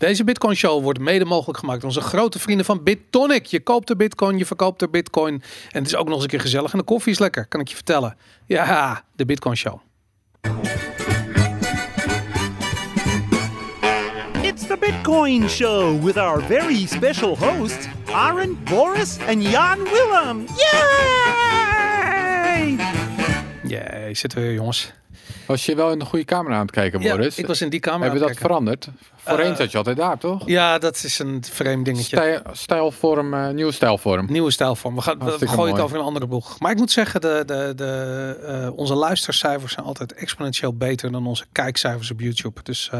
Deze Bitcoin Show wordt mede mogelijk gemaakt door onze grote vrienden van BitTonic. Je koopt de Bitcoin, je verkoopt de Bitcoin. En het is ook nog eens een keer gezellig. En de koffie is lekker, kan ik je vertellen. Ja, de Bitcoin Show. It's the Bitcoin Show with our very special hosts, Aaron, Boris, and Jan Willem. Yay! Jee, zitten we weer, jongens. Was je wel in de goede camera aan het kijken, Ja, Boris? ik was in die camera. Hebben we dat kijken. veranderd? Voorheen Eh, zat je altijd daar, toch? Ja, dat is een vreemd dingetje. Stijl, stijlvorm, eh, nieuwe stijlvorm. Nieuwe stijlvorm. We, gaan, we gooien het over een andere boeg. Maar ik moet zeggen, de, de, de, eh, onze luistercijfers zijn altijd exponentieel beter dan onze kijkcijfers op YouTube. Dus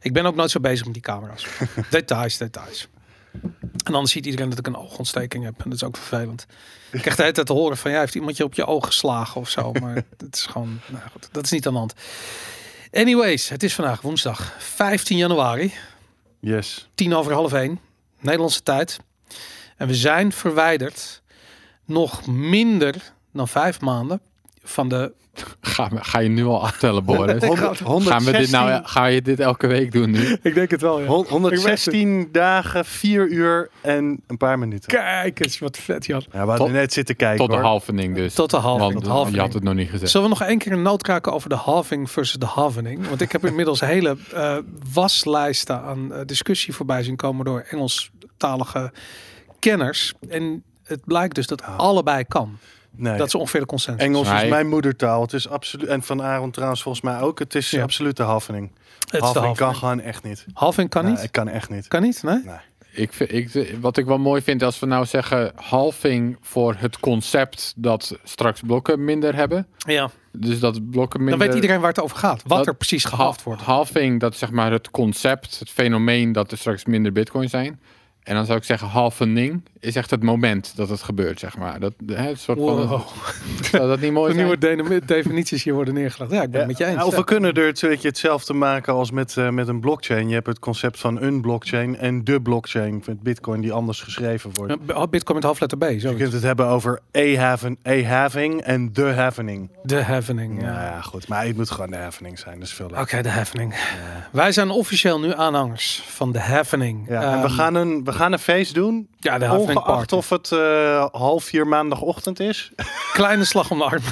ik ben ook nooit zo bezig met die camera's. details, details. En dan ziet iedereen dat ik een oogontsteking heb. En dat is ook vervelend. Ik krijg de hele tijd te horen van, ja, heeft iemand je op je oog geslagen of zo. Maar het is gewoon, nou goed, dat is niet aan de hand. Anyways, het is vandaag woensdag 15 januari. Yes. tien over half één, Nederlandse tijd. En we zijn verwijderd nog minder dan vijf maanden van de... Ga, ga je nu al aftellen, Boris? Gaan, we dit nou, 116 ga je dit elke week doen nu? Ik denk het wel, hon- 116 dagen, 4 uur en een paar minuten. Kijk eens, wat vet, Jan. Ja, we hadden Tot- net zitten kijken Tot de hoor. halvening dus. Tot de halving. Want tot halving. je had het nog niet gezegd. Zullen we nog één keer een noot kraken over de halving versus de halvening? Want ik heb inmiddels hele eh, waslijsten aan eh, discussie voorbij zien komen door Engelstalige kenners. En het blijkt dus dat allebei kan. Nee. Dat is ongeveer de consensus. Engels is Nee. mijn moedertaal. Het is absoluut en van Aaron trouwens volgens mij ook. Het is Ja. absoluut de halvening. Halvening kan halving. gewoon echt niet. Halving kan Nee, niet? Ik kan echt niet. Kan niet, nee? Ik, vind- ik, wat ik wel mooi vind als we nou zeggen halving voor het concept dat straks blokken minder hebben. Ja. Dus dat blokken minder... Dan weet iedereen waar het over gaat. Wat Dat- er precies Ha- gehalft wordt. Halving, dat is zeg maar het concept, het fenomeen dat er straks minder bitcoin zijn. En dan zou ik zeggen, halvening is echt het moment dat het gebeurt, zeg maar. Dat, hè, het soort van, zou dat niet mooi De nieuwe definities hier worden neergelegd. Ja, ik ben het met je eens. Of we kunnen er het, weet je, hetzelfde maken als met, eh, met een blockchain. Je hebt het concept van een blockchain en de blockchain met bitcoin die anders geschreven wordt. Ja, Bitcoin met hoofdletter B. Je Zo. kunt het hebben over a-haven- a-having en de happening. De happening. Ja. Goed. Maar het moet gewoon de happening zijn. Dat is veel leuker. Oké, de happening. Wij zijn officieel nu aanhangers van de happening. Ja, en we Ehm, gaan, een, we gaan een feest doen. ja, de Ongeacht party. of het eh, half vier maandagochtend is. Kleine slag om de arm.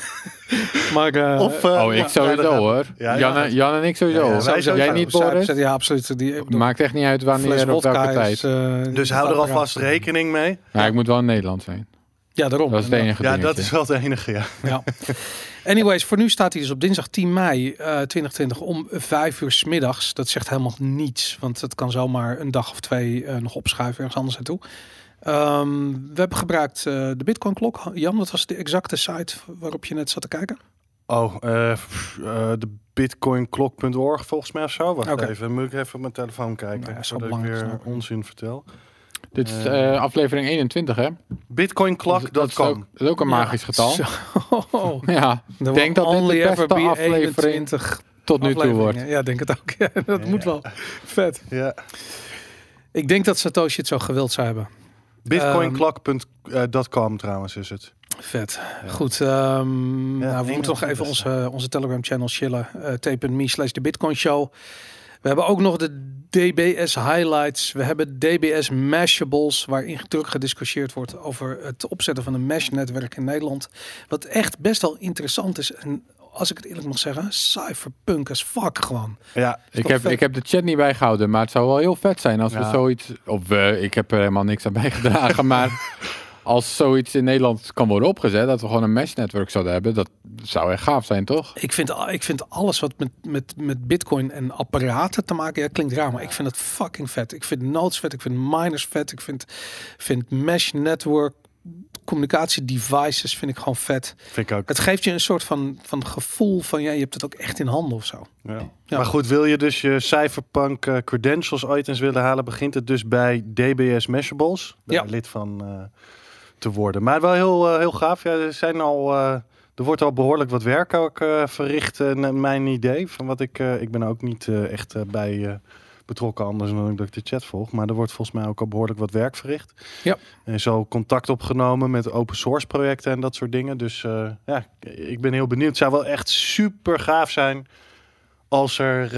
maar eh, Of, eh, Oh, ik ja, sowieso ja, hoor. Ja, ja. Jan, en- Jan en ik sowieso. Ja, ja, hoor. wij Jij sowieso. niet, Zij- Boris? Ja, absoluut. Die, Maakt echt niet uit wanneer op welke tijd. is, Dus hou er alvast rekening mee. Ja, ik moet wel in Nederland zijn. Ja, daarom. Dat is het enige Ja, dingetje. dat is wel het enige, ja. Ja. Anyways, voor nu staat hij dus op dinsdag 10 mei eh 2020 om 5 uur 's middags. Dat zegt helemaal niets, want het kan zomaar een dag of twee eh, nog opschuiven ergens anders naartoe. Ehm, we hebben gebruikt eh, de Bitcoin klok. Jan, wat was de exacte site waarop je net zat te kijken? Oh, eh, pff, eh, de bitcoinklok.org volgens mij of zo. Wacht Oké. even, moet ik even op mijn telefoon kijken. Nou ja, zo voordat ik weer onzin vertel. Dit is Eh. eh, aflevering 21, hè? Dat ook, Bitcoinklok.com. dat is ook een magisch getal. Zo. Ja, Er denk dat dit only de ever beste be aflevering 21 tot nu toe wordt. Ja, denk het ook. Ja, dat moet wel. Vet. Ja. Ik denk dat Satoshi het zo gewild zou hebben. Bitcoinklok.com trouwens is het. Vet. Goed. ehm, nou, we moeten nog 21ste. even onze, onze Telegram channel chillen. Uh, Tape.me slash de Bitcoin Show. We hebben ook nog de DBS highlights. We hebben DBS mashables, waarin druk gediscussieerd wordt over het opzetten van een mesh netwerk in Nederland. Wat echt best wel interessant is. En als ik het eerlijk mag zeggen, cypherpunk as fuck gewoon. Ja, Ik heb, vet? ik heb de chat niet bijgehouden, maar het zou wel heel vet zijn als we zoiets... Of we, ik heb er helemaal niks aan bijgedragen, maar als zoiets in Nederland kan worden opgezet, dat we gewoon een mesh-netwerk zouden hebben, dat zou echt gaaf zijn, toch? Ik vind, ik vind alles wat met, met, met bitcoin en apparaten te maken, ja, klinkt raar, maar ik vind het fucking vet. Ik vind nodes vet, ik vind miners vet, ik vind, vind mesh network, communicatie devices vind ik gewoon vet. vind ik ook. Het geeft je een soort van, van gevoel van, ja, je hebt het ook echt in handen of zo. Ja. Ja. Maar goed, wil je dus je Cypherpunk eh, credentials items willen halen, begint het dus bij DBS Meshables. Ja. lid van eh, te worden. Maar wel heel, eh, heel gaaf. Ja, er zijn al. eh, er wordt al behoorlijk wat werk ook eh, verricht, naar mijn idee. Van wat ik, ik ben ook niet echt bij betrokken, anders dan dat ik de chat volg. Maar er wordt volgens mij ook al behoorlijk wat werk verricht. Ja. En zo contact opgenomen met open source projecten en dat soort dingen. Dus ja, ik ben heel benieuwd. Het zou wel echt super gaaf zijn als er,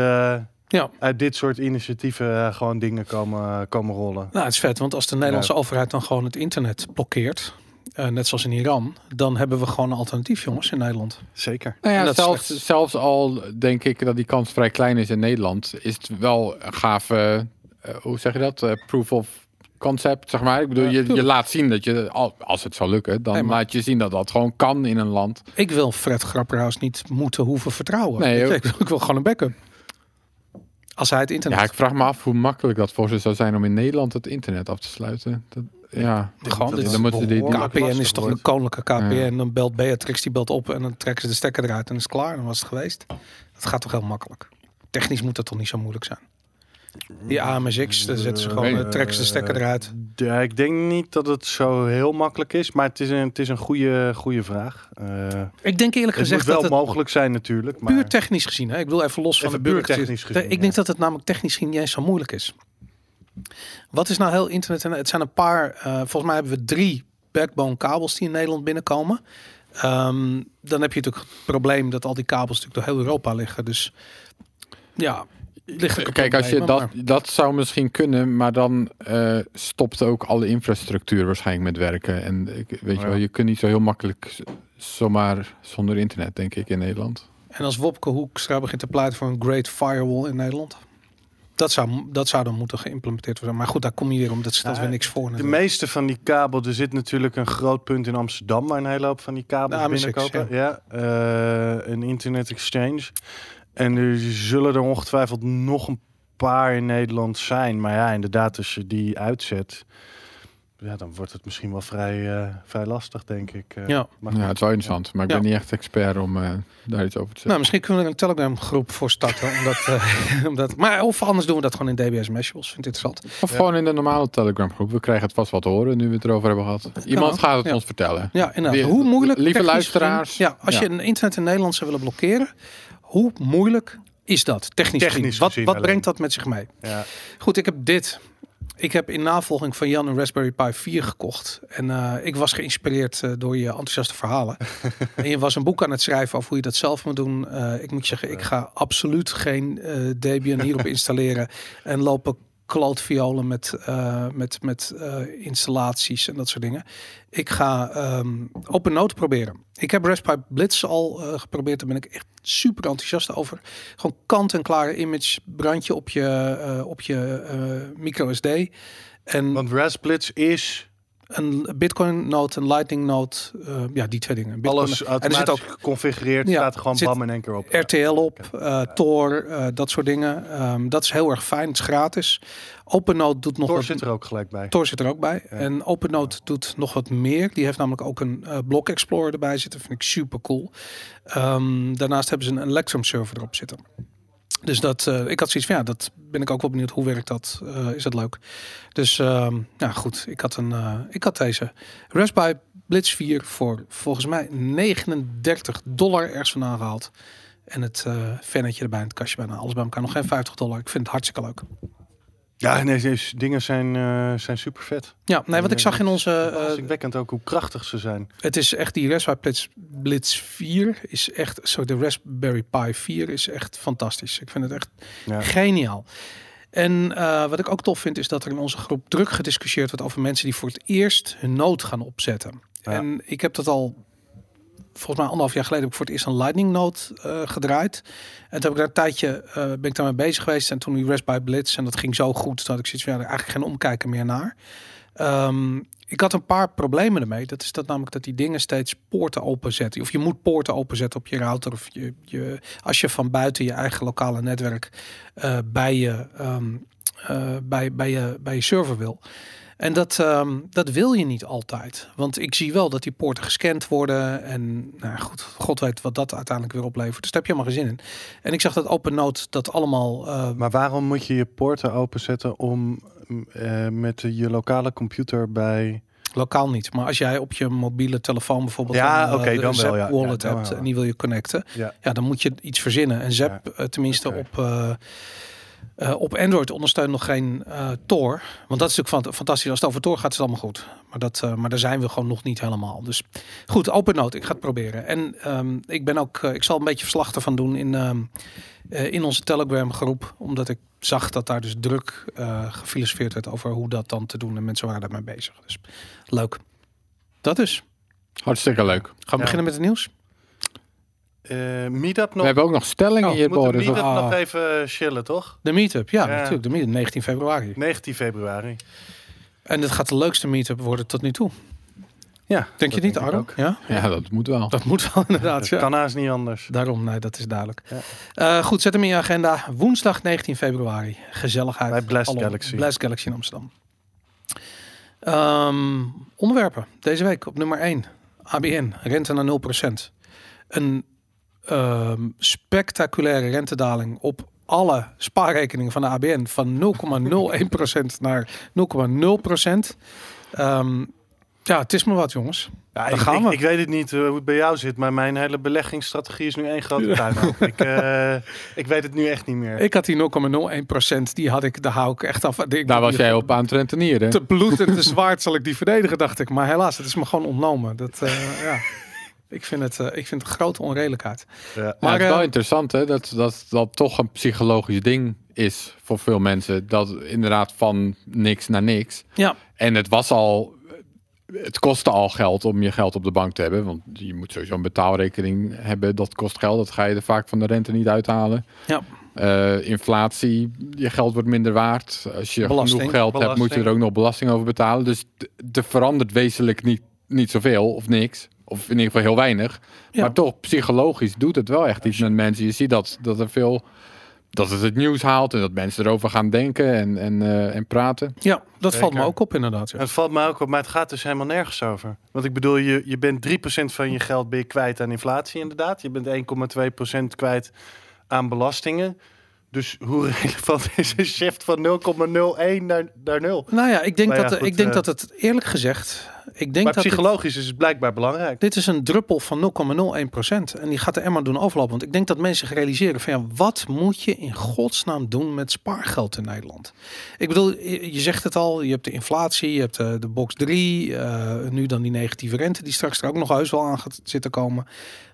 Ja. uit dit soort initiatieven eh, gewoon dingen komen, komen rollen. Nou, het is vet, want als de Nederlandse overheid dan gewoon het internet blokkeert, eh, net zoals in Iran, dan hebben we gewoon een alternatief, jongens, in Nederland. Zeker. Nou ja, zelfs, echt- zelfs al denk ik dat die kans vrij klein is in Nederland, is het wel een gave, eh, hoe zeg je dat? Eh, proof of concept, zeg maar. Ik bedoel, Ja, je, je laat zien dat je, al- als het zou lukken, dan laat je zien dat dat gewoon kan in een land. Ik wil Fred Grapperhaus niet moeten hoeven vertrouwen. Nee, ik wil gewoon een backup. Als hij het internet... Ja, ik vraag me af hoe makkelijk dat voor ze zou zijn om in Nederland het internet af te sluiten. Dat, ja, Gewoon, dit- dan moeten die- KPN is toch een koninklijke KPN. Ja. Dan belt Beatrix, die belt op en dan trekken ze de stekker eruit en is het klaar. Dan was het geweest. Dat gaat toch heel makkelijk. Technisch moet dat toch niet zo moeilijk zijn. Die AMSX, daar zetten ze gewoon, eh, ik. trekken ze de stekker eruit. Ja, ik denk niet dat het zo heel makkelijk is, maar het is een, het is een goede, goede vraag. Eh, Ik denk eerlijk het moet gezegd wel dat het mogelijk zijn natuurlijk. Maar puur technisch gezien, hè, ik wil even los van de puur technisch gezien, Ik denk dat het namelijk technisch gezien niet eens zo moeilijk is. Wat is nou heel internet? En het zijn een paar, eh, volgens mij hebben we drie backbone kabels die in Nederland binnenkomen. Ehm, dan heb je natuurlijk het probleem dat al die kabels natuurlijk door heel Europa liggen. Dus ja, liggen Kijk, als je dat, dat zou misschien kunnen, maar dan eh stopt ook alle infrastructuur waarschijnlijk met werken. En ik, weet je Ja. wel, je kunt niet zo heel makkelijk zomaar zonder internet, denk ik, in Nederland. En als Wopke Hoekstra begint te pleiten voor een great firewall in Nederland. Dat zou, dat zou dan moeten geïmplementeerd worden. Maar goed, daar kom je weer om. Dat stelt Ja, weer niks voor. de meeste van die kabel, er zit natuurlijk een groot punt in Amsterdam waar een hele hoop van die kabels AMSX, binnenkomen. Ja, eh, een internet exchange. En er zullen er ongetwijfeld nog een paar in Nederland zijn. Maar ja, inderdaad, als je die uitzet, ja, dan wordt het misschien wel vrij, eh, vrij lastig, denk ik. Eh, Ja. maar Ja, het is wel interessant, maar ik Ja. ben niet echt expert om eh, daar iets over te zeggen. Nou, misschien kunnen we er een Telegram groep voor starten. omdat, eh, omdat, maar of anders doen we dat gewoon in DBS Meshables. Vind ik interessant. of ja. gewoon in de normale Telegram groep. We krijgen het vast wat te horen nu we het erover hebben gehad. Iemand gaat het ja. ons vertellen. Ja, inderdaad. Wie- hoe moeilijk... lieve luisteraars, gezien- ja, als ja. je een internet in Nederland zou willen blokkeren. Hoe moeilijk is dat? Technisch, Technisch gezien. Wat, gezien wat brengt dat met zich mee? Ja. Goed, ik heb dit. Ik heb in navolging van Jan een Raspberry Pi 4 gekocht. En eh, ik was geïnspireerd eh, door je enthousiaste verhalen. en je was een boek aan het schrijven over hoe je dat zelf moet doen. Eh, ik moet je zeggen, ik ga absoluut geen Debian hierop installeren. En lopen klootviolen met, eh, met, met eh, installaties en dat soort dingen. Ik ga ehm OpenNote proberen. Ik heb Raspberry Blitz al eh, geprobeerd. Daar ben ik echt super enthousiast over. Gewoon kant-en-klare image, brandje op je, op je micro SD. En Want Raspblitz is een Bitcoin node, een Lightning node. eh, ja, die twee dingen. Bitcoin- alles en er zit automatisch ook geconfigureerd. Ja, staat gewoon bam in één keer op. RTL op, eh, Tor, eh, dat soort dingen. Ehm, dat is heel erg fijn. Het is gratis. OpenNote doet nog Tor wat zit er ook gelijk bij. Tor zit er ook bij. En OpenNote doet nog wat meer. Die heeft namelijk ook een Block Explorer erbij zitten. Vind ik super cool. Ehm, daarnaast hebben ze een Electrum server erop zitten. Dus dat, eh, ik had zoiets van, ja, dat ben ik ook wel benieuwd. Hoe werkt dat? Eh, is dat leuk? Dus, ehm ja, goed. Ik had, een, eh, ik had deze Raspberry Blitz 4 voor volgens mij 39 dollar ergens vandaan gehaald. En het uh, vennetje erbij, het kastje bijna. Alles bij elkaar nog geen 50 dollar. Ik vind het hartstikke leuk. Ja, nee, deze dingen zijn, eh, zijn super vet. Ja, nee, wat ik zag in onze... eh, ik wekkend ook hoe krachtig ze zijn. Het is echt die Raspberry Blitz, Blitz 4 is echt, zo de Raspberry Pi 4 is echt fantastisch. Ik vind het echt Ja. geniaal. En eh, wat ik ook tof vind is dat er in onze groep druk gediscussieerd wordt over mensen die voor het eerst hun nood gaan opzetten. Ja. En ik heb dat al volgens mij anderhalf jaar geleden heb ik voor het eerst een Lightning Node eh, gedraaid. En toen heb ik daar een tijdje eh, ben ik daarmee bezig geweest. En toen die Raspberry Blitz en dat ging zo goed dat ik zoiets van ja, eigenlijk geen omkijken meer naar. Ehm, ik had een paar problemen ermee. Dat is dat namelijk dat die dingen steeds poorten openzetten. Of je moet poorten openzetten op je router. Of je, je, als je van buiten je eigen lokale netwerk eh, bij, je, ehm, eh, bij, bij, je, bij je server wil. En dat, ehm, dat wil je niet altijd. Want ik zie wel dat die poorten gescand worden. En nou goed, god weet wat dat uiteindelijk weer oplevert. Dus daar heb je helemaal geen zin in. En ik zag dat OpenNote dat allemaal... eh, Maar waarom moet je je poorten openzetten om eh, met je lokale computer bij... Lokaal niet. Maar als jij op je mobiele telefoon bijvoorbeeld Ja, een, eh, dan wel, ja. Ja, wallet dan hebt wel. en die wil je connecten, Ja. ja, dan moet je iets verzinnen. En Zap, tenminste op, Eh, op Android ondersteunt nog geen eh, Tor. Want dat is natuurlijk fan- fantastisch. Als het over Tor gaat, is het allemaal goed. Maar, dat, eh, maar daar zijn we gewoon nog niet helemaal. Dus goed, open note. Ik ga het proberen. En ehm, ik ben ook, ik zal een beetje verslag ervan doen in, ehm, eh, in onze Telegram groep. Omdat ik zag dat daar dus druk eh, gefilosofeerd werd over hoe dat dan te doen. En mensen waren daarmee bezig. Dus leuk. Dat dus. Hartstikke leuk. Gaan we Ja. beginnen met het nieuws? Eh meetup We nog. hebben ook nog stellingen Oh, hier, Moet de Boris. meetup Ah. nog even chillen, toch? De meetup. Ja, Ja. natuurlijk. De meetup. 19 februari. 19 februari. En het gaat de leukste meetup worden tot nu toe. Ja, Denk je niet, ik Arno? Ja? Ja, dat moet wel. Dat moet wel inderdaad. Dat Ja. kan haast niet anders. Daarom, nee, dat is duidelijk. Ja. Eh, goed, zet hem in je agenda. Woensdag 19 februari. Gezelligheid. Bij Blast Alom. Galaxy. Blast Galaxy in Amsterdam. Ehm, onderwerpen. Deze week op nummer 1. ABN, rente naar 0%. Een ehm, spectaculaire rentedaling op alle spaarrekeningen van de ABN van 0,01% naar 0,0%. Ehm ja, het is maar wat, jongens. Ja, Daar ik, gaan we. ik weet het niet eh, hoe het bij jou zit, maar mijn hele beleggingsstrategie is nu één grote puinhoop. ik, eh, ik weet het nu echt niet meer. Ik had die 0,01%, die had ik, daar hou ik echt af. Ik- Daar was jij op aan het rentenieren. Te bloed en te zwaard zal ik die verdedigen, dacht ik. Maar helaas, het is me gewoon ontnomen. Dat, eh, ja. Ik vind, het, eh, ik vind het grote onredelijkheid. Ja. Maar het is wel eh, interessant hè, dat, dat dat toch een psychologisch ding is voor veel mensen. Dat inderdaad van niks naar niks. Ja, En het was al, het kostte al geld om je geld op de bank te hebben. Want je moet sowieso een betaalrekening hebben. Dat kost geld. Dat ga je er vaak van de rente niet uithalen. ja. Eh, inflatie, je geld wordt minder waard. Als je Belasting. genoeg geld hebt, moet je Belasting. er ook nog belasting over betalen. Dus er verandert wezenlijk niet, niet zoveel of niks. Of in ieder geval heel weinig. Ja. Maar toch, psychologisch doet het wel echt iets met mensen. Je ziet dat, dat er veel... Dat het het nieuws haalt en dat mensen erover gaan denken en, en, eh, en praten. ja dat valt me ook op inderdaad. Ja. Het valt me ook op, maar het gaat dus helemaal nergens over. Want ik bedoel, je, je bent 3% van je geld ben je kwijt aan inflatie inderdaad. Je bent 1,2% kwijt aan belastingen. Dus hoe relevant is een shift van 0,01 naar, naar 0? Nou ja, ik denk, Maar ja, dat, goed, ik denk eh, dat het eerlijk gezegd... Ik denk Maar dat dit, psychologisch is het blijkbaar belangrijk. dit is een druppel van 0,01%. En die gaat er emmer doen overlopen. Want ik denk dat mensen zich realiseren van... Ja, wat moet je in godsnaam doen met spaargeld in Nederland? Ik bedoel, je, je zegt het al. Je hebt de inflatie, je hebt de, de box 3. eh, nu dan die negatieve rente die straks er ook nog heus wel aan gaat zitten komen.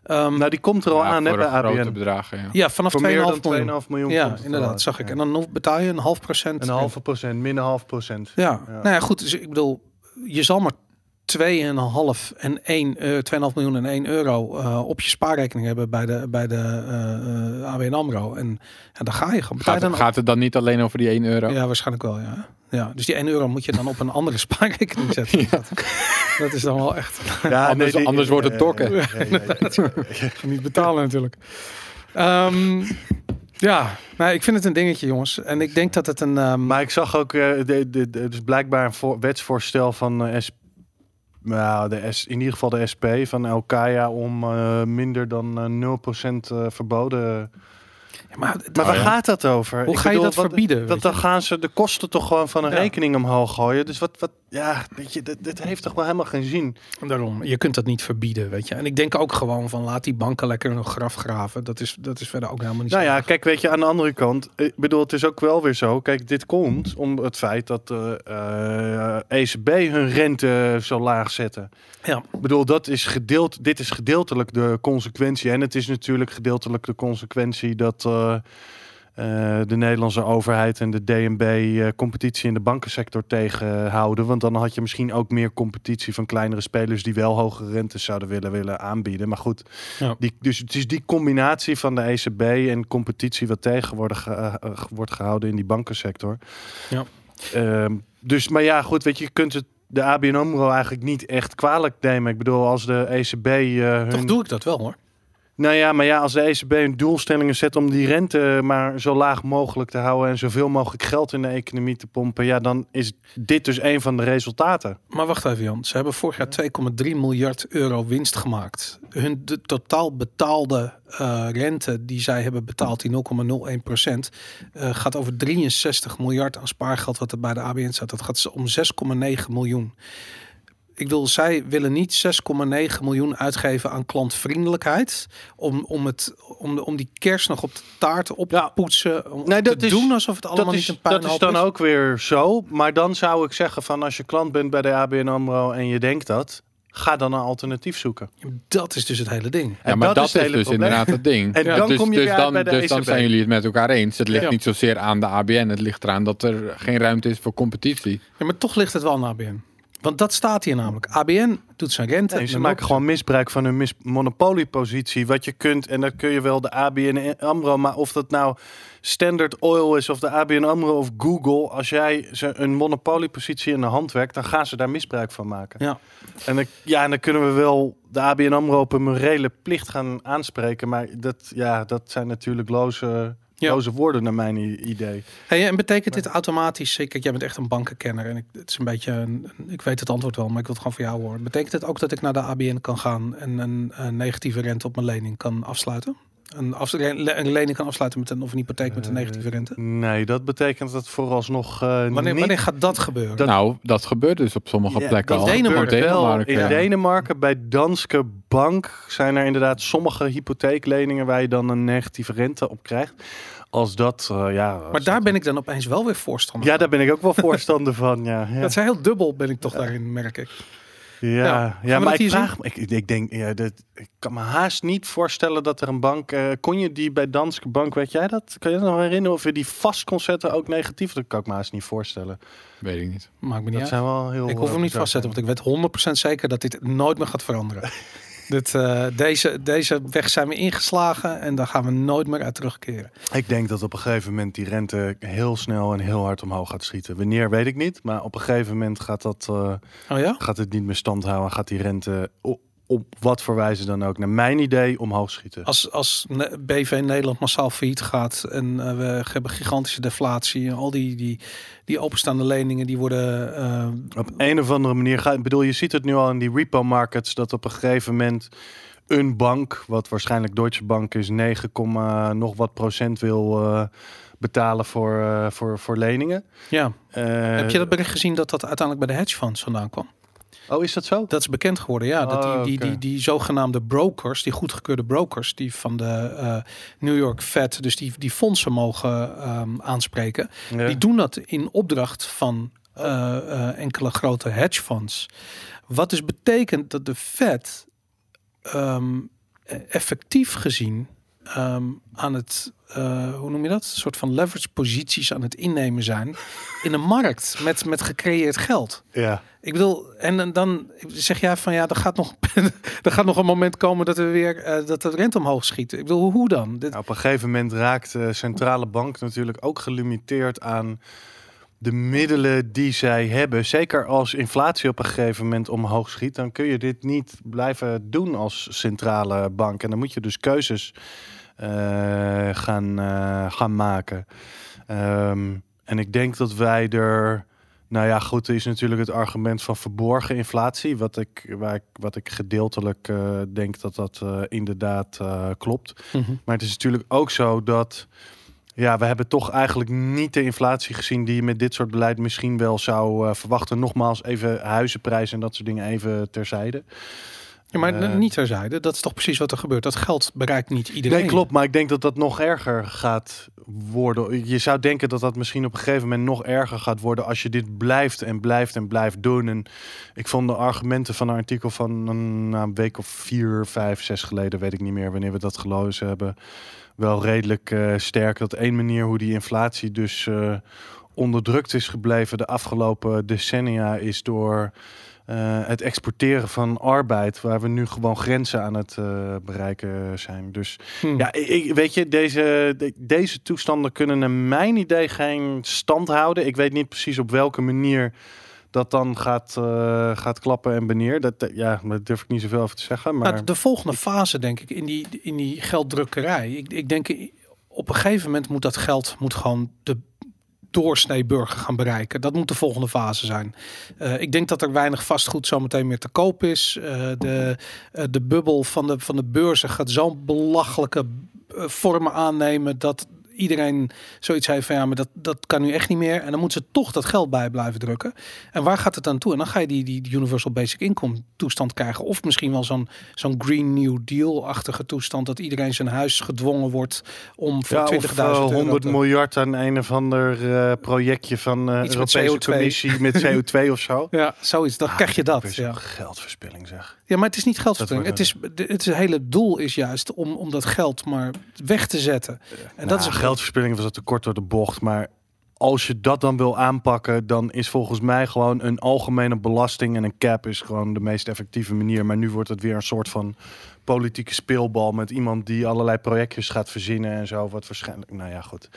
Ehm, Nou, die komt er al Ja, aan hè, bij een grote ABN. bedragen. Ja. ja, vanaf 2,5 Voor meer miljoen. dan 2,5 miljoen. Ja, komt het inderdaad, zag ik. Ja. En dan betaal je een half procent. Een halve procent, min een half procent. Ja. Ja. nou ja, goed. Dus ik bedoel, je zal maar 2,5 en 1, eh 2,5 miljoen en 1 euro eh, op je spaarrekening hebben bij de, bij de eh, eh, ABN AMRO. En ja, daar ga je gewoon. Gaat, dan gaat het dan niet alleen over die 1 euro? Ja, waarschijnlijk wel, ja. ja. Dus die 1 euro moet je dan op een andere spaarrekening zetten. dat, dat is dan wel echt Ja, Anders- die- anders wordt het tokken. Ja, niet betalen natuurlijk. Ehm, ja, nou, ik vind het een dingetje, jongens. En ik denk dat het een... ehm, Maar ik zag ook, eh, de, de, de, dus blijkbaar een voor, wetsvoorstel van eh, S, nou, de S, in ieder geval de SP van Elkaya om eh, minder dan eh 0% eh, verboden. ja, maar, Maar waar ja. gaat dat over? Hoe Ik ga je dat wat- verbieden, Want dan gaan ze de kosten toch gewoon van een rekening omhoog gooien. Dus wat, wat ja, weet je, dit, dit heeft toch wel helemaal geen zin. Daarom, je kunt dat niet verbieden, weet je. En ik denk ook gewoon van laat die banken lekker een graf graven. Dat is, dat is verder ook helemaal niet Nou zo ja, erg. kijk, weet je, aan de andere kant, ik bedoel, het is ook wel weer zo. Kijk, dit komt om het feit dat de eh, ECB hun rente zo laag zetten. Ja, Ik bedoel, dat is gedeeld, dit is gedeeltelijk de consequentie. En het is natuurlijk gedeeltelijk de consequentie dat eh, eh, de Nederlandse overheid en de DNB eh, competitie in de bankensector tegenhouden. Want dan had je misschien ook meer competitie van kleinere spelers die wel hogere rentes zouden willen, willen aanbieden. Maar goed, Ja. die, dus het is die combinatie van de ECB en competitie wat tegen worden ge- eh, wordt gehouden in die bankensector. Ja. Ehm, dus, maar ja, goed, weet je, je kunt het de ABN AMRO eigenlijk niet echt kwalijk nemen. Ik bedoel, als de ECB... eh, toch hun... doe ik dat wel hoor. Nou ja, maar ja, als de ECB hun doelstellingen zet om die rente maar zo laag mogelijk te houden... en zoveel mogelijk geld in de economie te pompen... ja, dan is dit dus een van de resultaten. Maar wacht even Jan, ze hebben vorig jaar 2,3 miljard euro winst gemaakt. Hun de totaal betaalde eh, rente die zij hebben betaald, die 0,01 procent, eh, gaat over 63 miljard aan spaargeld wat er bij de ABN staat. Dat gaat om 6,9 miljoen. Ik wil, zij willen niet 6,9 miljoen uitgeven aan klantvriendelijkheid. Om, om, het, om, om die kerst nog op de taart op te Ja. poetsen. Om Nee, dat te is- doen alsof het allemaal dat niet is, een dat is dan is. ook weer zo. Maar dan zou ik zeggen van als je klant bent bij de ABN AMRO en je denkt dat, ga dan een alternatief zoeken. Dat is dus het hele ding. Ja, En maar dat dat, is het is hele dus probleem. inderdaad het ding. En Ja, dan dus, kom je dus dan, bij de dus dan ECB. zijn jullie het met elkaar eens. Het ligt Ja. niet zozeer aan de ABN. Het ligt eraan dat er geen ruimte is voor competitie. Ja, maar toch ligt het wel aan ABN. Want dat staat hier namelijk. ABN doet zijn rente. Ze en maken gewoon misbruik van hun mis- monopoliepositie. Wat je kunt, en dat kun je wel de ABN AMRO, maar of dat nou Standard Oil is of de ABN AMRO of Google. Als jij ze een monopoliepositie in de hand werkt, dan gaan ze daar misbruik van maken. Ja. En dan, ja, en dan kunnen we wel de ABN AMRO op een morele plicht gaan aanspreken. Maar dat, ja, dat zijn natuurlijk loze, Ja. loze woorden naar mijn idee. Hey, en betekent dit automatisch, kijk, jij bent echt een bankenkenner en ik, het is een beetje, een, een- ik weet het antwoord wel, maar ik wil het gewoon van jou horen. Betekent het ook dat ik naar de ABN kan gaan en een, een negatieve rente op mijn lening kan afsluiten? Een, een lening kan afsluiten met een, of een hypotheek met een negatieve rente? Nee, dat betekent dat vooralsnog eh Wanneer, niet... wanneer gaat dat gebeuren? Dat- nou, dat gebeurt dus op sommige Ja, plekken in al. Denemarken Denemarken, in ja. Denemarken bij Danske Bank zijn er inderdaad sommige hypotheekleningen waar je dan een negatieve rente op krijgt. Als dat, eh, ja. als maar daar dat- ben ik dan opeens wel weer voorstander Ja, van. daar ben ik ook wel voorstander van. Ja, ja. Dat is heel dubbel ben ik toch daarin, merk ik. Ja, Ja. maar ik vraag me, ik, ik denk, ja, dat, ik kan me haast niet voorstellen dat er een bank, eh, kon je die bij Danske Bank, weet jij dat? Kan je dat nog herinneren of je die vastconcepten ook negatief? Dat kan ik me haast niet voorstellen. Weet ik niet. Maakt me niet Dat uit. zijn wel heel. Ik hoef eh, hem niet bizar vast te zetten, want ik weet 100% zeker dat dit nooit meer gaat veranderen. dit, eh, deze, deze weg zijn we ingeslagen en daar gaan we nooit meer uit terugkeren. Ik denk dat op een gegeven moment die rente heel snel en heel hard omhoog gaat schieten. Wanneer weet ik niet, maar op een gegeven moment gaat, dat, eh, Oh ja? gaat het niet meer stand houden. Gaat die rente op, wat voor wijze dan ook, naar mijn idee, omhoog schieten. Als, als BV Nederland massaal failliet gaat en eh, we hebben gigantische deflatie en al die, die, die openstaande leningen die worden... eh, Op een of andere manier gaat. Ik bedoel, je ziet het nu al in die repo markets dat op een gegeven moment een bank, wat waarschijnlijk Deutsche Bank is, 9, komma nog wat procent wil eh, betalen voor, voor, voor leningen. ja. Heb je dat bericht gezien dat dat uiteindelijk bij de hedge funds vandaan kwam? Oh, is dat zo? Dat is bekend geworden, ja. Dat die, Oh, die, die, die zogenaamde brokers, die goedgekeurde brokers, die van de eh, New York Fed, dus die, die fondsen mogen ehm, aanspreken, Ja. die doen dat in opdracht van eh, eh, enkele grote hedge funds. Wat dus betekent dat de Fed ehm, effectief gezien ehm, aan het, eh, hoe noem je dat? Een soort van leverage posities aan het innemen zijn in een markt met, met gecreëerd geld. Ja. Ik bedoel, en dan- zeg jij van ja, er gaat nog, er gaat nog een moment komen dat we weer eh, dat de rente omhoog schiet. Ik bedoel, hoe dan? Dit, Nou, op een gegeven moment raakt de centrale bank natuurlijk ook gelimiteerd aan de middelen die zij hebben. Zeker als inflatie op een gegeven moment omhoog schiet, dan kun je dit niet blijven doen als centrale bank. En dan moet je dus keuzes eh, gaan, eh, gaan maken. Ehm, en ik denk dat wij er. Nou ja, goed, er is natuurlijk het argument van verborgen inflatie, wat ik, waar ik, wat ik gedeeltelijk eh, denk dat dat eh, inderdaad eh, klopt. Mhm. Maar het is natuurlijk ook zo dat. Ja, we hebben toch eigenlijk niet de inflatie gezien die je met dit soort beleid misschien wel zou eh, verwachten. Nogmaals, even huizenprijzen en dat soort dingen even terzijde. Ja, maar Eh, niet terzijde. Dat is toch precies wat er gebeurt. Dat geld bereikt niet iedereen. Nee, klopt. Maar ik denk dat dat nog erger gaat worden. Je zou denken dat dat misschien op een gegeven moment nog erger gaat worden als je dit blijft en blijft en blijft doen. En ik vond de argumenten van een artikel van een, nou, een week of vier, vijf, zes geleden, weet ik niet meer wanneer we dat gelezen hebben, wel redelijk eh, sterk. Dat één manier hoe die inflatie dus eh, onderdrukt is gebleven de afgelopen decennia is door het exporteren van arbeid, waar we nu gewoon grenzen aan het eh, bereiken zijn. Dus Hm. ja, ik, weet je, deze, de- deze toestanden kunnen naar mijn idee geen stand houden. Ik weet niet precies op welke manier dat dan gaat, eh, gaat klappen en wanneer. Dat, ja, daar durf ik niet zoveel over te zeggen. Maar Nou, de volgende fase, denk ik, in die, in die gelddrukkerij. Ik, ik denk, op een gegeven moment moet dat geld moet gewoon de doorsnee burger gaan bereiken. Dat moet de volgende fase zijn. Eh, ik denk dat er weinig vastgoed zometeen meer te koop is. Eh, de, eh, de bubbel van de, van de beurzen gaat zo'n belachelijke vormen aannemen dat iedereen zoiets heeft van ja, maar dat, dat kan nu echt niet meer. En dan moeten ze toch dat geld bij blijven drukken. En waar gaat het dan toe? En dan ga je die, die Universal Basic Income toestand krijgen. Of misschien wel zo'n zo'n Green New Deal-achtige toestand. Dat iedereen zijn huis gedwongen wordt om voor Ja, 20.000 of eh, euro 100 te- miljard aan een of ander eh, projectje van met Europese CO2. Commissie met CO2 of zo. Ja, zoiets. Dan krijg je dat. Ja. Geldverspilling zeg. Ja, maar het is niet geldverspilling. Het, Dat is, het hele doel is juist om, om dat geld maar weg te zetten. En dat is een geldverspilling was het te kort door de bocht, maar als je dat dan wil aanpakken, dan is volgens mij gewoon een algemene belasting en een cap is gewoon de meest effectieve manier. Maar nu wordt het weer een soort van politieke speelbal met iemand die allerlei projectjes gaat verzinnen en zo. Wat waarschijnlijk, nou ja, goed.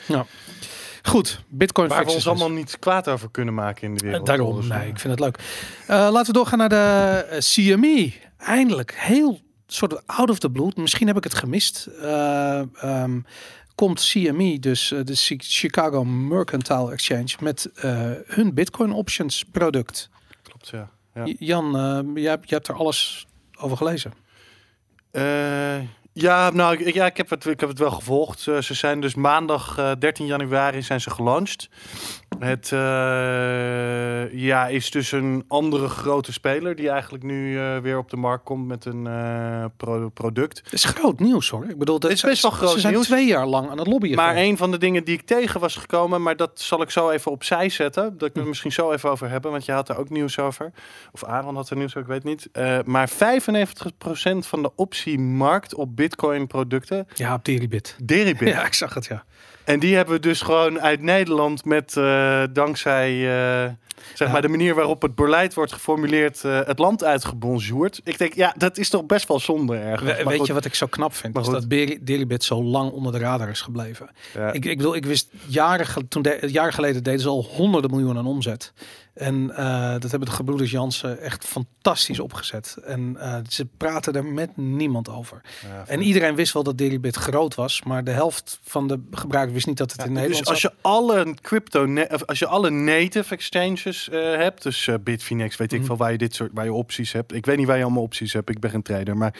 Goed, Bitcoin Waar we ons dus. allemaal niet kwaad over kunnen maken in de wereld. daarom, nee, ik vind het leuk. Eh, laten we doorgaan naar de eh, CME. Eindelijk, heel soort of out of the blue. Misschien heb ik het gemist. Eh, ehm, komt CME, dus eh, de Chi- Chicago Mercantile Exchange, met eh, hun Bitcoin options product. Klopt, ja. Ja. Jan, eh, jij, hebt- jij hebt er alles over gelezen. Eh, ja, nou, ik, ja, ik, heb het, ik heb het wel gevolgd. Eh, ze zijn dus maandag eh, 13 januari zijn ze gelanceerd. Het eh, ja, is dus een andere grote speler die eigenlijk nu eh, weer op de markt komt met een eh, pro- product. Het is groot nieuws hoor. Ik bedoel, dat Het is best wel groot Ze zijn nieuws. twee jaar lang aan het lobbyen. Maar een van de dingen die ik tegen was gekomen, maar dat zal ik zo even opzij zetten. Dat ik Hm. het misschien zo even over hebben, want je had er ook nieuws over. Of Aaron had er nieuws over, ik weet niet. Eh, maar 95% van de optiemarkt op bitcoin producten, Ja, op Deribit. Deribit. Ja, ik zag het ja. En die hebben we dus gewoon uit Nederland met eh, dankzij eh, zeg Ja. maar de manier waarop het beleid wordt geformuleerd eh, het land uitgebonjourd. Ik denk, ja, dat is toch best wel zonde ergens. We- weet goed, je wat ik zo knap vind? Is dat Deribit zo lang onder de radar is gebleven. ja. Ik, ik bedoel, ik wist jaren, toen de, jaren geleden deden ze al honderden miljoenen aan omzet. En eh, dat hebben de gebroeders Jansen echt fantastisch opgezet. En eh, ze praten er met niemand over. Ja, En iedereen wist wel dat Deribit groot was, maar de helft van de gebruikers wist niet dat het in Nederland dus als je alle crypto, als je alle native exchanges eh, hebt, dus Bitfinex, weet ik Mhm. veel waar je dit soort, waar je opties hebt. Ik weet niet waar je allemaal opties hebt. Ik ben geen trader, maar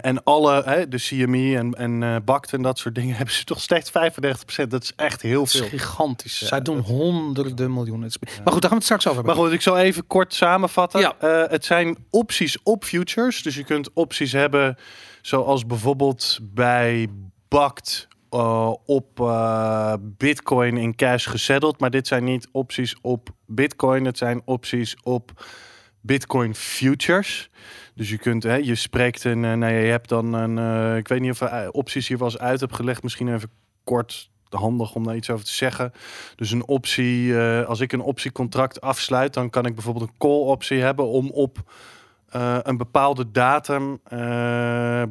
en alle, hè, de CME en en Bakt en dat soort dingen hebben ze toch steeds 35%. Dat is echt heel is veel. gigantisch. Ja, Zij doen dat- honderden miljoenen. Is- Maar goed, daar gaan we het straks over Maar goed, ik zal even kort samenvatten. Ja. Eh, het zijn opties op futures. Dus je kunt opties hebben zoals bijvoorbeeld bij Bakt eh, op eh, Bitcoin in cash gesetteld. Maar dit zijn niet opties op Bitcoin. Het zijn opties op Bitcoin futures. Dus je kunt, hè, je spreekt een, eh, nou ja, je hebt dan een, ik weet niet of opties hier eens uit heb gelegd. Misschien even kort handig om daar iets over te zeggen. Dus een optie, eh, als ik een optiecontract afsluit, dan kan ik bijvoorbeeld een call optie hebben om op eh, een bepaalde datum, eh,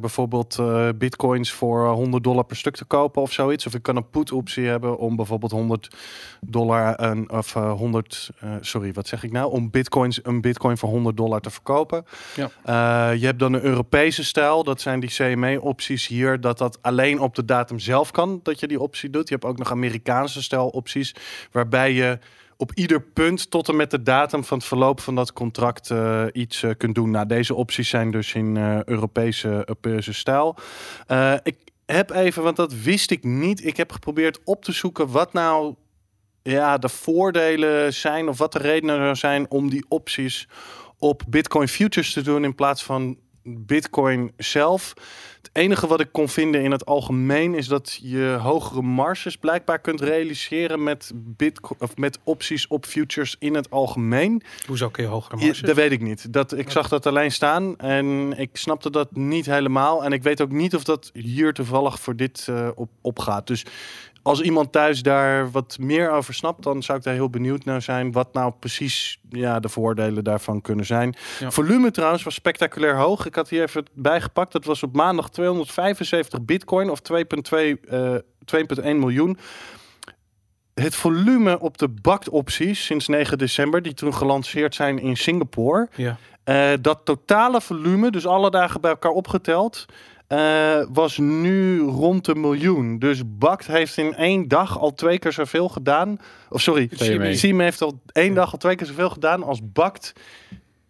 bijvoorbeeld eh, bitcoins voor 100 dollar per stuk te kopen of zoiets. Of ik kan een put optie hebben om bijvoorbeeld 100 dollar een, of eh, 100, eh, sorry, wat zeg ik nou? Om bitcoins een bitcoin voor 100 dollar te verkopen. Ja. Je hebt dan een Europese stijl, dat zijn die CME-opties hier, dat dat alleen op de datum zelf kan, dat je die optie doet. Je hebt ook nog Amerikaanse stijl opties, waarbij je op ieder punt tot en met de datum van het verloop van dat contract eh, iets eh, kunt doen. Nou, deze opties zijn dus in eh, Europese, Europese stijl. Ik heb even, want dat wist ik niet. Ik heb geprobeerd op te zoeken wat nou ja, de voordelen zijn of wat de redenen zijn om die opties op Bitcoin futures te doen in plaats van Bitcoin zelf. Het enige wat ik kon vinden in het algemeen is dat je hogere marges blijkbaar kunt realiseren met, Bitcoin, of met opties op futures in het algemeen. Hoezo kun je hogere Ja, marges? dat weet ik niet. Dat, ik zag dat alleen staan en ik snapte dat niet helemaal. En ik weet ook niet of dat hier toevallig voor dit eh, op, opgaat. Dus als iemand thuis daar wat meer over snapt, dan zou ik daar heel benieuwd naar zijn. Wat nou precies ja, de voordelen daarvan kunnen zijn. Ja. Volume trouwens was spectaculair hoog. Ik had hier even bijgepakt. Dat was op maandag 275 bitcoin of 2,2 eh 2,1 miljoen. Het volume op de BACT-opties sinds 9 december, die toen gelanceerd zijn in Singapore. Ja. eh, dat totale volume, dus alle dagen bij elkaar opgeteld, eh, was nu rond de miljoen. Dus BACT heeft in één dag al twee keer zoveel gedaan. Of sorry, CME. CME heeft al één dag al twee keer zoveel gedaan als BACT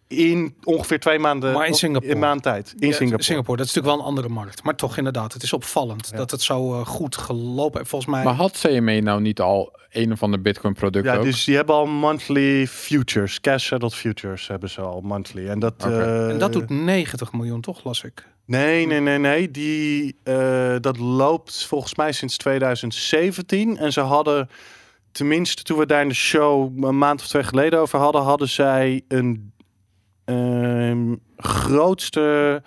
in ongeveer twee maanden. Maar in Singapore. In maand tijd. In Ja, Singapore. Dat is natuurlijk wel een andere markt. Maar toch inderdaad, het is opvallend Ja. dat het zo eh, goed gelopen heeft. Volgens mij... Maar had CME nou niet al een of ander Bitcoin product Ja, ook? dus die hebben al monthly futures, cash settled futures hebben ze al monthly. En dat, Oké. eh, en dat doet 90 miljoen, toch, las ik. Nee, nee, nee, nee. Die, eh, dat loopt volgens mij sinds 2017. En ze hadden, tenminste toen we daar in de show een maand of twee geleden over hadden, hadden zij een ehm, grootste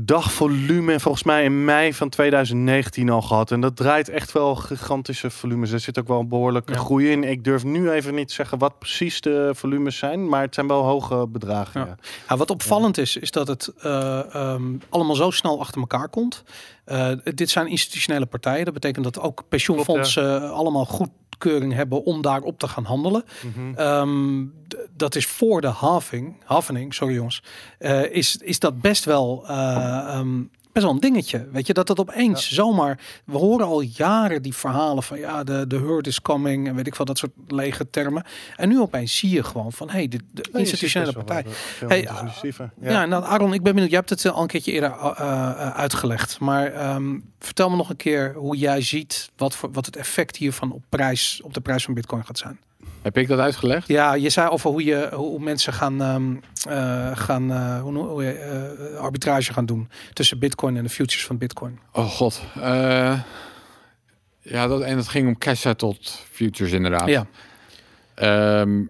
dagvolume volgens mij in mei van 2019 al gehad. En dat draait echt wel gigantische volumes. Er zit ook wel een behoorlijke Ja. groei in. Ik durf nu even niet zeggen wat precies de volumes zijn, maar het zijn wel hoge bedragen. Ja. Ja. Ja, wat opvallend is, is dat het eh, ehm, allemaal zo snel achter elkaar komt. Eh, dit zijn institutionele partijen. Dat betekent dat ook pensioenfondsen eh, allemaal goedkeuring hebben om daarop te gaan handelen. Mhm. Ehm, dat is voor de halving, halvening, sorry jongens, eh, is, is dat best wel, eh, ehm, best wel een dingetje. Weet je, dat het opeens zomaar, we horen al jaren die verhalen van ja, de, de herd is coming en weet ik veel, dat soort lege termen. En nu opeens zie je gewoon van, hey, de, de Nee, institutionele wel partij. eh, Hey, intensiever. Ja, nou Aaron, ik ben benieuwd. Je hebt het al een keertje eerder uh, uh, uitgelegd. Maar ehm, vertel me nog een keer hoe jij ziet wat, voor, wat het effect hiervan op, prijs, op de prijs van Bitcoin gaat zijn. Heb ik dat uitgelegd? Ja, je zei over hoe, je, hoe mensen gaan, ehm, eh, gaan uh, hoe, hoe, je, eh, arbitrage gaan doen tussen Bitcoin en de futures van Bitcoin. Oh god. Ja, dat, en het ging om cash settled futures inderdaad. Ja. Ehm,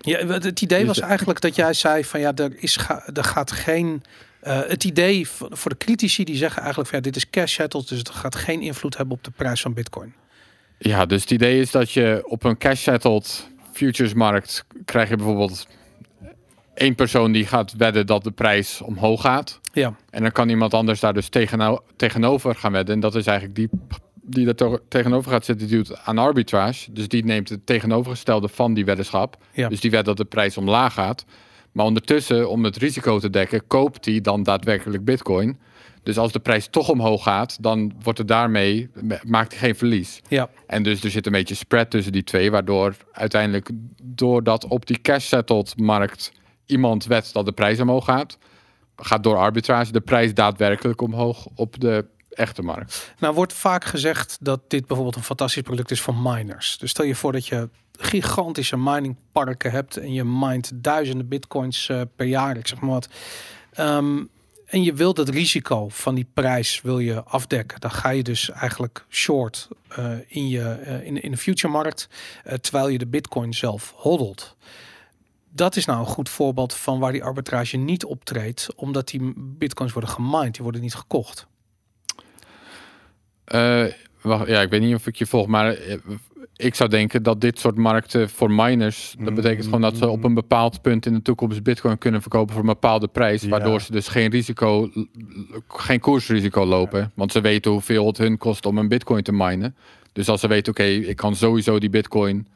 Ja, het idee Dus was eigenlijk dat jij zei van ja, er, is ga, er gaat geen. het idee voor de critici die zeggen eigenlijk van ja, dit is cash settled, dus het gaat geen invloed hebben op de prijs van Bitcoin. Ja, dus het idee is dat je op een cash settled futures markt krijg je bijvoorbeeld één persoon die gaat wedden dat de prijs omhoog gaat. Ja, En dan kan iemand anders daar dus tegeno- tegenover gaan wedden. En dat is eigenlijk die die er to- tegenover gaat zitten, die doet aan arbitrage. Dus die neemt het tegenovergestelde van die weddenschap. Ja. Dus die wet dat de prijs omlaag gaat. Maar ondertussen, om het risico te dekken, koopt hij dan daadwerkelijk bitcoin. Dus als de prijs toch omhoog gaat, dan wordt het daarmee, maakt hij geen verlies. ja, En dus er zit een beetje spread tussen die twee, waardoor uiteindelijk, doordat op die cash-settled markt iemand wet dat de prijs omhoog gaat, gaat door arbitrage de prijs daadwerkelijk omhoog op de echte markt. Nou wordt vaak gezegd dat dit bijvoorbeeld een fantastisch product is voor miners. Dus stel je voor dat je gigantische miningparken hebt en je mined duizenden bitcoins eh, per jaar, ik zeg maar wat. Ehm, en je wilt het risico van die prijs wil je afdekken. Dan ga je dus eigenlijk short eh, in, je, eh, in, in de future markt, eh, terwijl je de bitcoin zelf hodelt. Dat is nou een goed voorbeeld van waar die arbitrage niet optreedt, omdat die bitcoins worden gemined, die worden niet gekocht. Wacht, ja, ik weet niet of ik je volg, maar ik zou denken dat dit soort markten voor miners, dat betekent gewoon dat ze op een bepaald punt in de toekomst bitcoin kunnen verkopen voor een bepaalde prijs, Ja. waardoor ze dus geen risico, geen koersrisico lopen, want ze weten hoeveel het hun kost om een bitcoin te minen. Dus als ze weten, oké, ik kan sowieso die bitcoin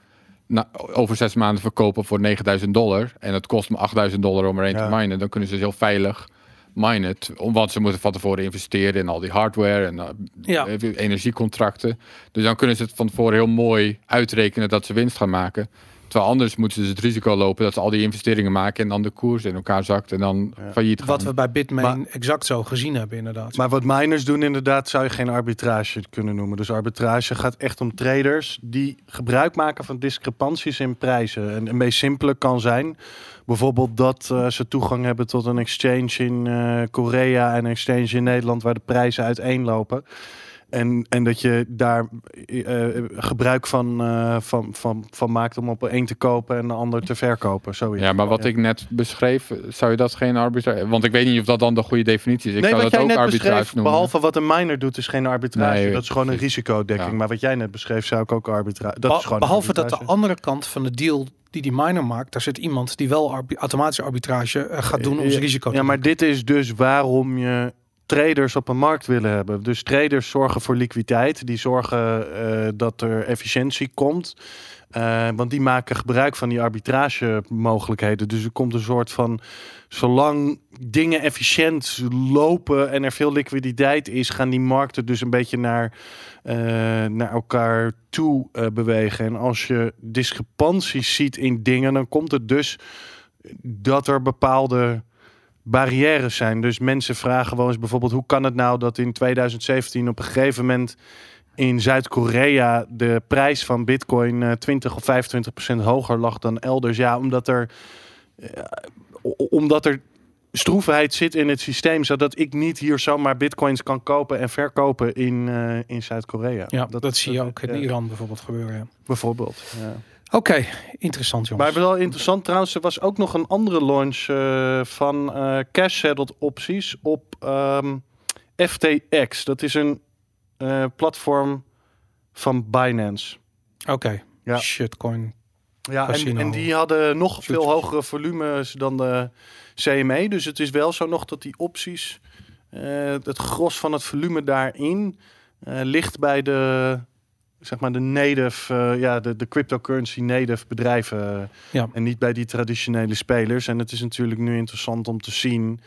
na, over zes maanden verkopen voor 9000 dollar en het kost me 8000 dollar om er een Ja. te minen, dan kunnen ze dus heel veilig minen, t- want ze moeten van tevoren investeren in al die hardware en eh, Ja. eh, energiecontracten. Dus dan kunnen ze het van tevoren heel mooi uitrekenen dat ze winst gaan maken. Terwijl anders moeten ze het risico lopen dat ze al die investeringen maken en dan de koers in elkaar zakt en dan failliet gaan. Wat we bij Bitmain Maar- exact zo gezien hebben, inderdaad. Maar wat miners doen inderdaad zou je geen arbitrage kunnen noemen. Dus arbitrage gaat echt om traders die gebruik maken van discrepanties in prijzen. En een meest simpele kan zijn bijvoorbeeld dat eh, ze toegang hebben tot een exchange in eh, Korea en een exchange in Nederland waar de prijzen uiteenlopen. En, en dat je daar eh, eh, gebruik van, eh, van, van, van maakt om op een te kopen en de ander te verkopen. Zoiets. ja, maar wat ik net beschreef, zou je dat geen arbitrage... Want ik weet niet of dat dan de goede definitie is. Ik nee, zou wat dat jij ook net arbitrage beschreef, noemen. behalve wat een miner doet, is geen arbitrage. Nee, dat is gewoon een risicodekking. Ja. Maar wat jij net beschreef, zou ik ook arbitrage. Dat Be- is gewoon behalve dat de andere kant van de deal die die miner maakt, daar zit iemand die wel arbi- automatische arbitrage gaat doen om zijn risico te Ja, maar dit is dus waarom je traders op een markt willen hebben. Dus traders zorgen voor liquiditeit. Die zorgen eh, dat er efficiëntie komt. Eh, want die maken gebruik van die arbitrage mogelijkheden. Dus er komt een soort van... Zolang dingen efficiënt lopen en er veel liquiditeit is... gaan die markten dus een beetje naar, eh, naar elkaar toe bewegen. En als je discrepanties ziet in dingen... dan komt het dus dat er bepaalde barrières zijn. Dus mensen vragen wel eens bijvoorbeeld... hoe kan het nou dat in 2017 op een gegeven moment in Zuid-Korea de prijs van Bitcoin eh, 20 of 25 procent hoger lag dan elders. Ja, omdat er, eh, omdat er stroefheid zit in het systeem, zodat ik niet hier zomaar Bitcoins kan kopen en verkopen in, eh, in Zuid-Korea. Ja, dat, zie je ook in Iran bijvoorbeeld gebeuren. Bijvoorbeeld. Ja. Oké, interessant jongens. Maar wel interessant trouwens, er was ook nog een andere launch eh, van eh, cash settled opties op ehm, FTX. Dat is een eh, platform van Binance. Oké, Ja. shitcoin. Ja, en, en die hadden nog veel hogere volumes dan de CME. Dus het is wel zo nog dat die opties, het gros van het volume daarin, ligt bij de, zeg maar, de native, eh, ja, de, de cryptocurrency native bedrijven. eh, Ja. En niet bij die traditionele spelers. En het is natuurlijk nu interessant om te zien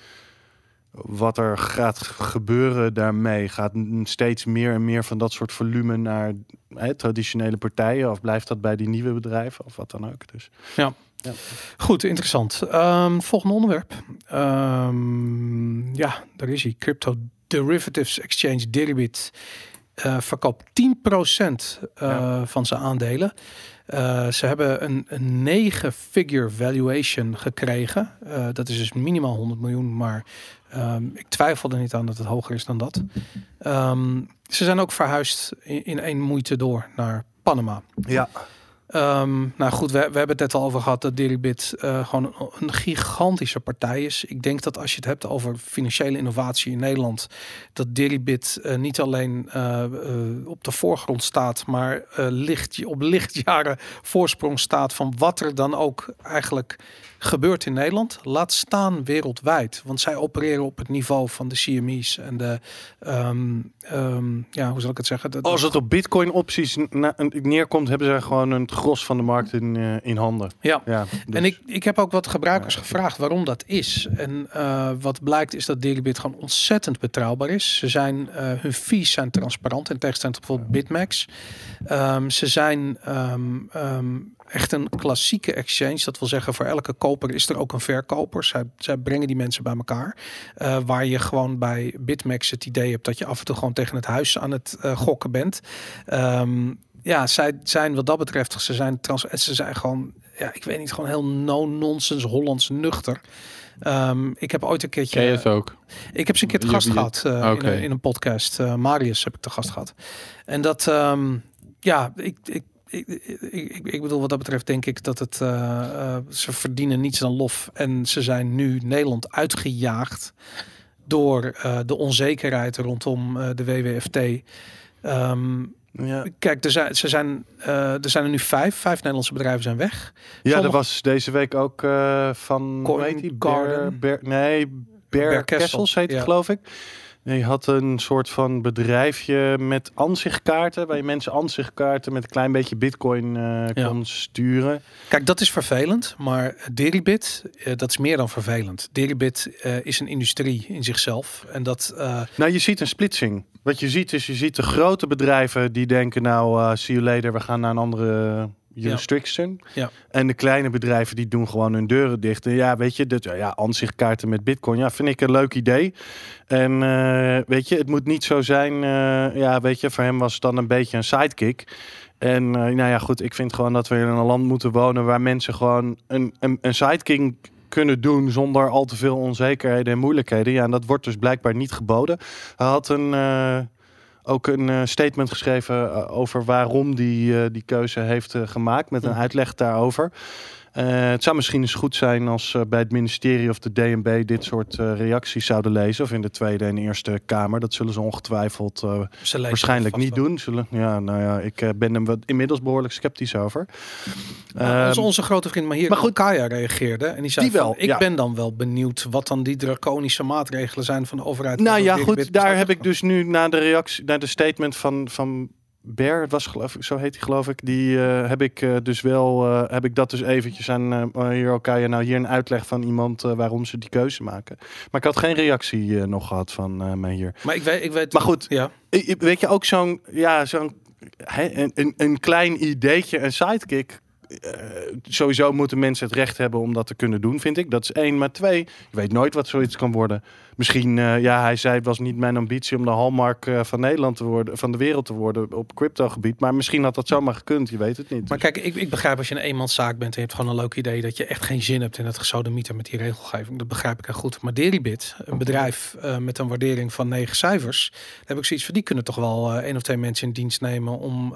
wat er gaat gebeuren daarmee. Gaat steeds meer en meer van dat soort volume naar hè, traditionele partijen? Of blijft dat bij die nieuwe bedrijven? Of wat dan ook. Dus. Goed, interessant. Ehm, volgende onderwerp. Ehm, ja, daar is hij. Crypto Derivatives Exchange Deribit eh verkoopt 10% eh, Ja. van zijn aandelen. Eh, ze hebben een, een 9-figure valuation gekregen. Dat is dus minimaal 100 miljoen, maar ehm, ik twijfel er niet aan dat het hoger is dan dat. Ehm, ze zijn ook verhuisd in, in één moeite door naar Panama. Ja, Ehm, nou goed, we, we hebben het net al over gehad dat Deribit eh gewoon een, gigantische partij is. Ik denk dat als je het hebt over financiële innovatie in Nederland, dat Deribit eh, niet alleen eh, op de voorgrond staat, maar licht, op lichtjaren voorsprong staat van wat er dan ook eigenlijk gebeurt in Nederland. Laat staan wereldwijd, want zij opereren op het niveau van de CME's en de, ehm, ehm, ja, hoe zal ik het zeggen? Als het op bitcoin opties na- neerkomt, hebben ze gewoon een gros van de markt in, eh, in handen. ja. Ja, dus- En ik, ik heb ook wat gebruikers gevraagd waarom dat is. En eh, wat blijkt is dat Deribit gewoon ontzettend betrouwbaar is. Ze zijn, eh, hun fees zijn transparant in tegenstelling tot bijvoorbeeld Bitmax. Ehm, ze zijn ehm, ehm, echt een klassieke exchange. Dat wil zeggen voor elke koper is er ook een verkoper. Zij, zij brengen die mensen bij elkaar. Waar je gewoon bij Bitmax het idee hebt dat je af en toe gewoon tegen het huis aan het gokken bent. Ja, zij zijn wat dat betreft, ze zijn, trans, ze zijn gewoon, ja, ik weet niet, gewoon heel no-nonsense Hollands nuchter. Ehm, ik heb ooit een keertje, Ken je het ook? ik heb ze een keer te gast je- gehad eh, Oké. in, een, in een podcast. Eh, Marius heb ik te gast gehad. En dat, ehm, ja, ik, ik, ik, ik, ik, bedoel, wat dat betreft denk ik dat het, eh, ze verdienen niets dan lof. En ze zijn nu Nederland uitgejaagd door de onzekerheid rondom de WWFT. Ehm, ja. Kijk, er zijn, ze zijn, eh, er zijn er nu vijf. Vijf Nederlandse bedrijven zijn weg. Ja, er was deze week ook eh, van die? Garden. Bear, Bear- nee, Bear, Bear Castles heet ja. geloof ik. Die had een soort van bedrijfje met ansichtkaarten, waar je mensen ansichtkaarten met een klein beetje bitcoin eh, Ja. kon sturen. Kijk, dat is vervelend, maar Deribit, eh, dat is meer dan vervelend. Deribit eh, is een industrie in zichzelf. En dat, Nou, je ziet een splitsing. Wat je ziet is, je ziet de grote bedrijven die denken, nou, see you later, we gaan naar een andere jurisdiction. Ja. En de kleine bedrijven die doen gewoon hun deuren dicht. En ja, weet je, dat, ja, ansichtkaarten met bitcoin, ja, vind ik een leuk idee. En eh, weet je, het moet niet zo zijn, eh, ja, weet je, voor hem was het dan een beetje een sidekick. En eh, nou ja, goed, ik vind gewoon dat we in een land moeten wonen waar mensen gewoon een, een, een sidekick kunnen doen zonder al te veel onzekerheden en moeilijkheden. Ja, en dat wordt dus blijkbaar niet geboden. Hij had een, ook een eh, statement geschreven eh, over waarom die, eh, die keuze heeft gemaakt, met een uitleg daarover. Eh, het zou misschien eens goed zijn als eh, bij het ministerie of de DNB dit soort eh, reacties zouden lezen. Of in de Tweede en Eerste Kamer. Dat zullen ze ongetwijfeld Ze waarschijnlijk niet wel. doen. Zullen, ja, nou ja, ik ben er inmiddels behoorlijk sceptisch over. Nou, Ehm, onze, onze grote vriend Mahir maar goed. Kaya reageerde en die zei Die wel, van, ik ja. ben dan wel benieuwd wat dan die draconische maatregelen zijn van de overheid. Nou ja, goed. Daar heb ik dus nu naar de reactie, naar de statement van, van Bear, het was geloof ik, zo heet hij geloof ik. Die eh, heb ik eh, dus wel, eh, heb ik dat dus eventjes aan hier Okaya. Nou, hier een uitleg van iemand waarom ze die keuze maken. Maar ik had geen reactie nog gehad van mij hier. Maar ik weet, ik weet Maar goed. ja. Weet je, ook zo'n, ja, zo'n, een, een klein ideetje, een sidekick. Eh, sowieso moeten mensen het recht hebben om dat te kunnen doen, vind ik. Dat is één. Maar twee, je weet nooit wat zoiets kan worden. Misschien, eh, ja, hij zei het was niet mijn ambitie om de hallmark eh, van Nederland te worden, van de wereld te worden op crypto gebied. Maar misschien had dat zomaar gekund, je weet het niet. Maar kijk, ik, ik begrijp als je een eenmanszaak bent en je hebt gewoon een leuk idee dat je echt geen zin hebt in het gesodemieter met die regelgeving. Dat begrijp ik heel goed. Maar Deribit, een bedrijf met een waardering van negen cijfers, heb ik zoiets van, die kunnen toch wel eh, één of twee mensen in dienst nemen om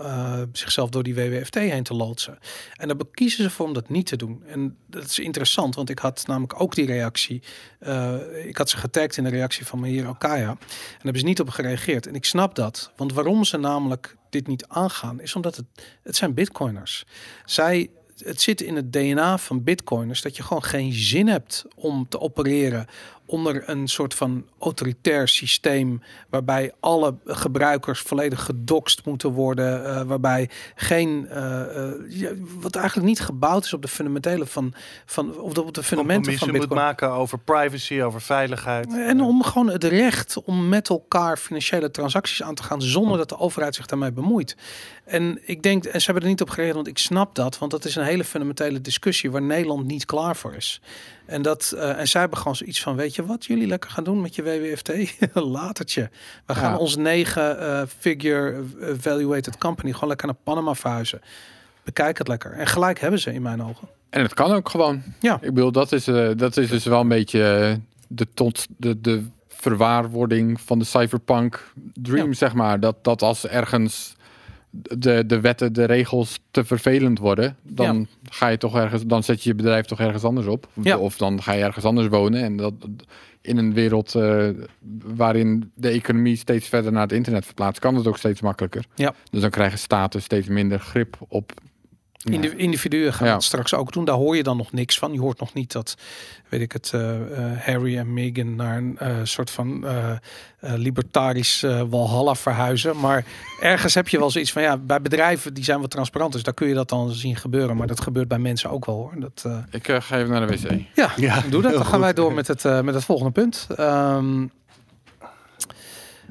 zichzelf door die WWFT heen te loodsen. En dan kiezen ze voor om dat niet te doen. En dat is interessant, want ik had namelijk ook die reactie. eh, ik had ze getagd in de reactie van Meir Okaya. En daar hebben ze niet op gereageerd. En ik snap dat. Want waarom ze namelijk dit niet aangaan, is omdat het, het zijn bitcoiners. Zij, het zit in het DNA van bitcoiners dat je gewoon geen zin hebt om te opereren onder een soort van autoritair systeem waarbij alle gebruikers volledig gedoxt moeten worden, eh, waarbij geen eh, eh, wat eigenlijk niet gebouwd is op de fundamentele van van of de, op de fundamenten van Compromissen moet Bitcoin. maken over privacy, over veiligheid. En om gewoon het recht om met elkaar financiële transacties aan te gaan zonder dat de overheid zich daarmee bemoeit. En ik denk, en ze hebben er niet op gereageerd, want ik snap dat, want dat is een hele fundamentele discussie waar Nederland niet klaar voor is. En, dat, eh, en zij hebben gewoon zoiets van, weet je wat jullie lekker gaan doen met je WWFT? Latertje. We gaan Ja. ons negen eh, figure evaluated company gewoon lekker naar Panama verhuizen. Bekijk het lekker. En gelijk hebben ze in mijn ogen. En het kan ook gewoon. Ja. Ik bedoel, dat is, eh, dat is dus wel een beetje eh, de, tot, de, de verwaarwording van de cyberpunk dream, Ja. zeg maar. Dat, dat als ergens de, de wetten, de regels te vervelend worden, dan ga je toch ergens, dan zet je je bedrijf toch ergens anders op. Ja. Of dan ga je ergens anders wonen. En dat in een wereld eh, waarin de economie steeds verder naar het internet verplaatst, kan het ook steeds makkelijker. Ja. Dus dan krijgen staten steeds minder grip op. Indi- individuen gaan Ja. straks ook doen. Daar hoor je dan nog niks van. Je hoort nog niet dat, weet ik het, eh, eh, Harry en Meghan naar een eh, soort van eh, eh, libertarisch walhalla verhuizen. Maar ergens heb je wel zoiets van, ja, bij bedrijven die zijn wat transparant. Dus daar kun je dat dan zien gebeuren. Maar dat gebeurt bij mensen ook wel hoor. Dat, eh, Ik ga even naar de wc. ja, Ja, doe dat. Dan gaan wij door met het, met het volgende punt. Ehm,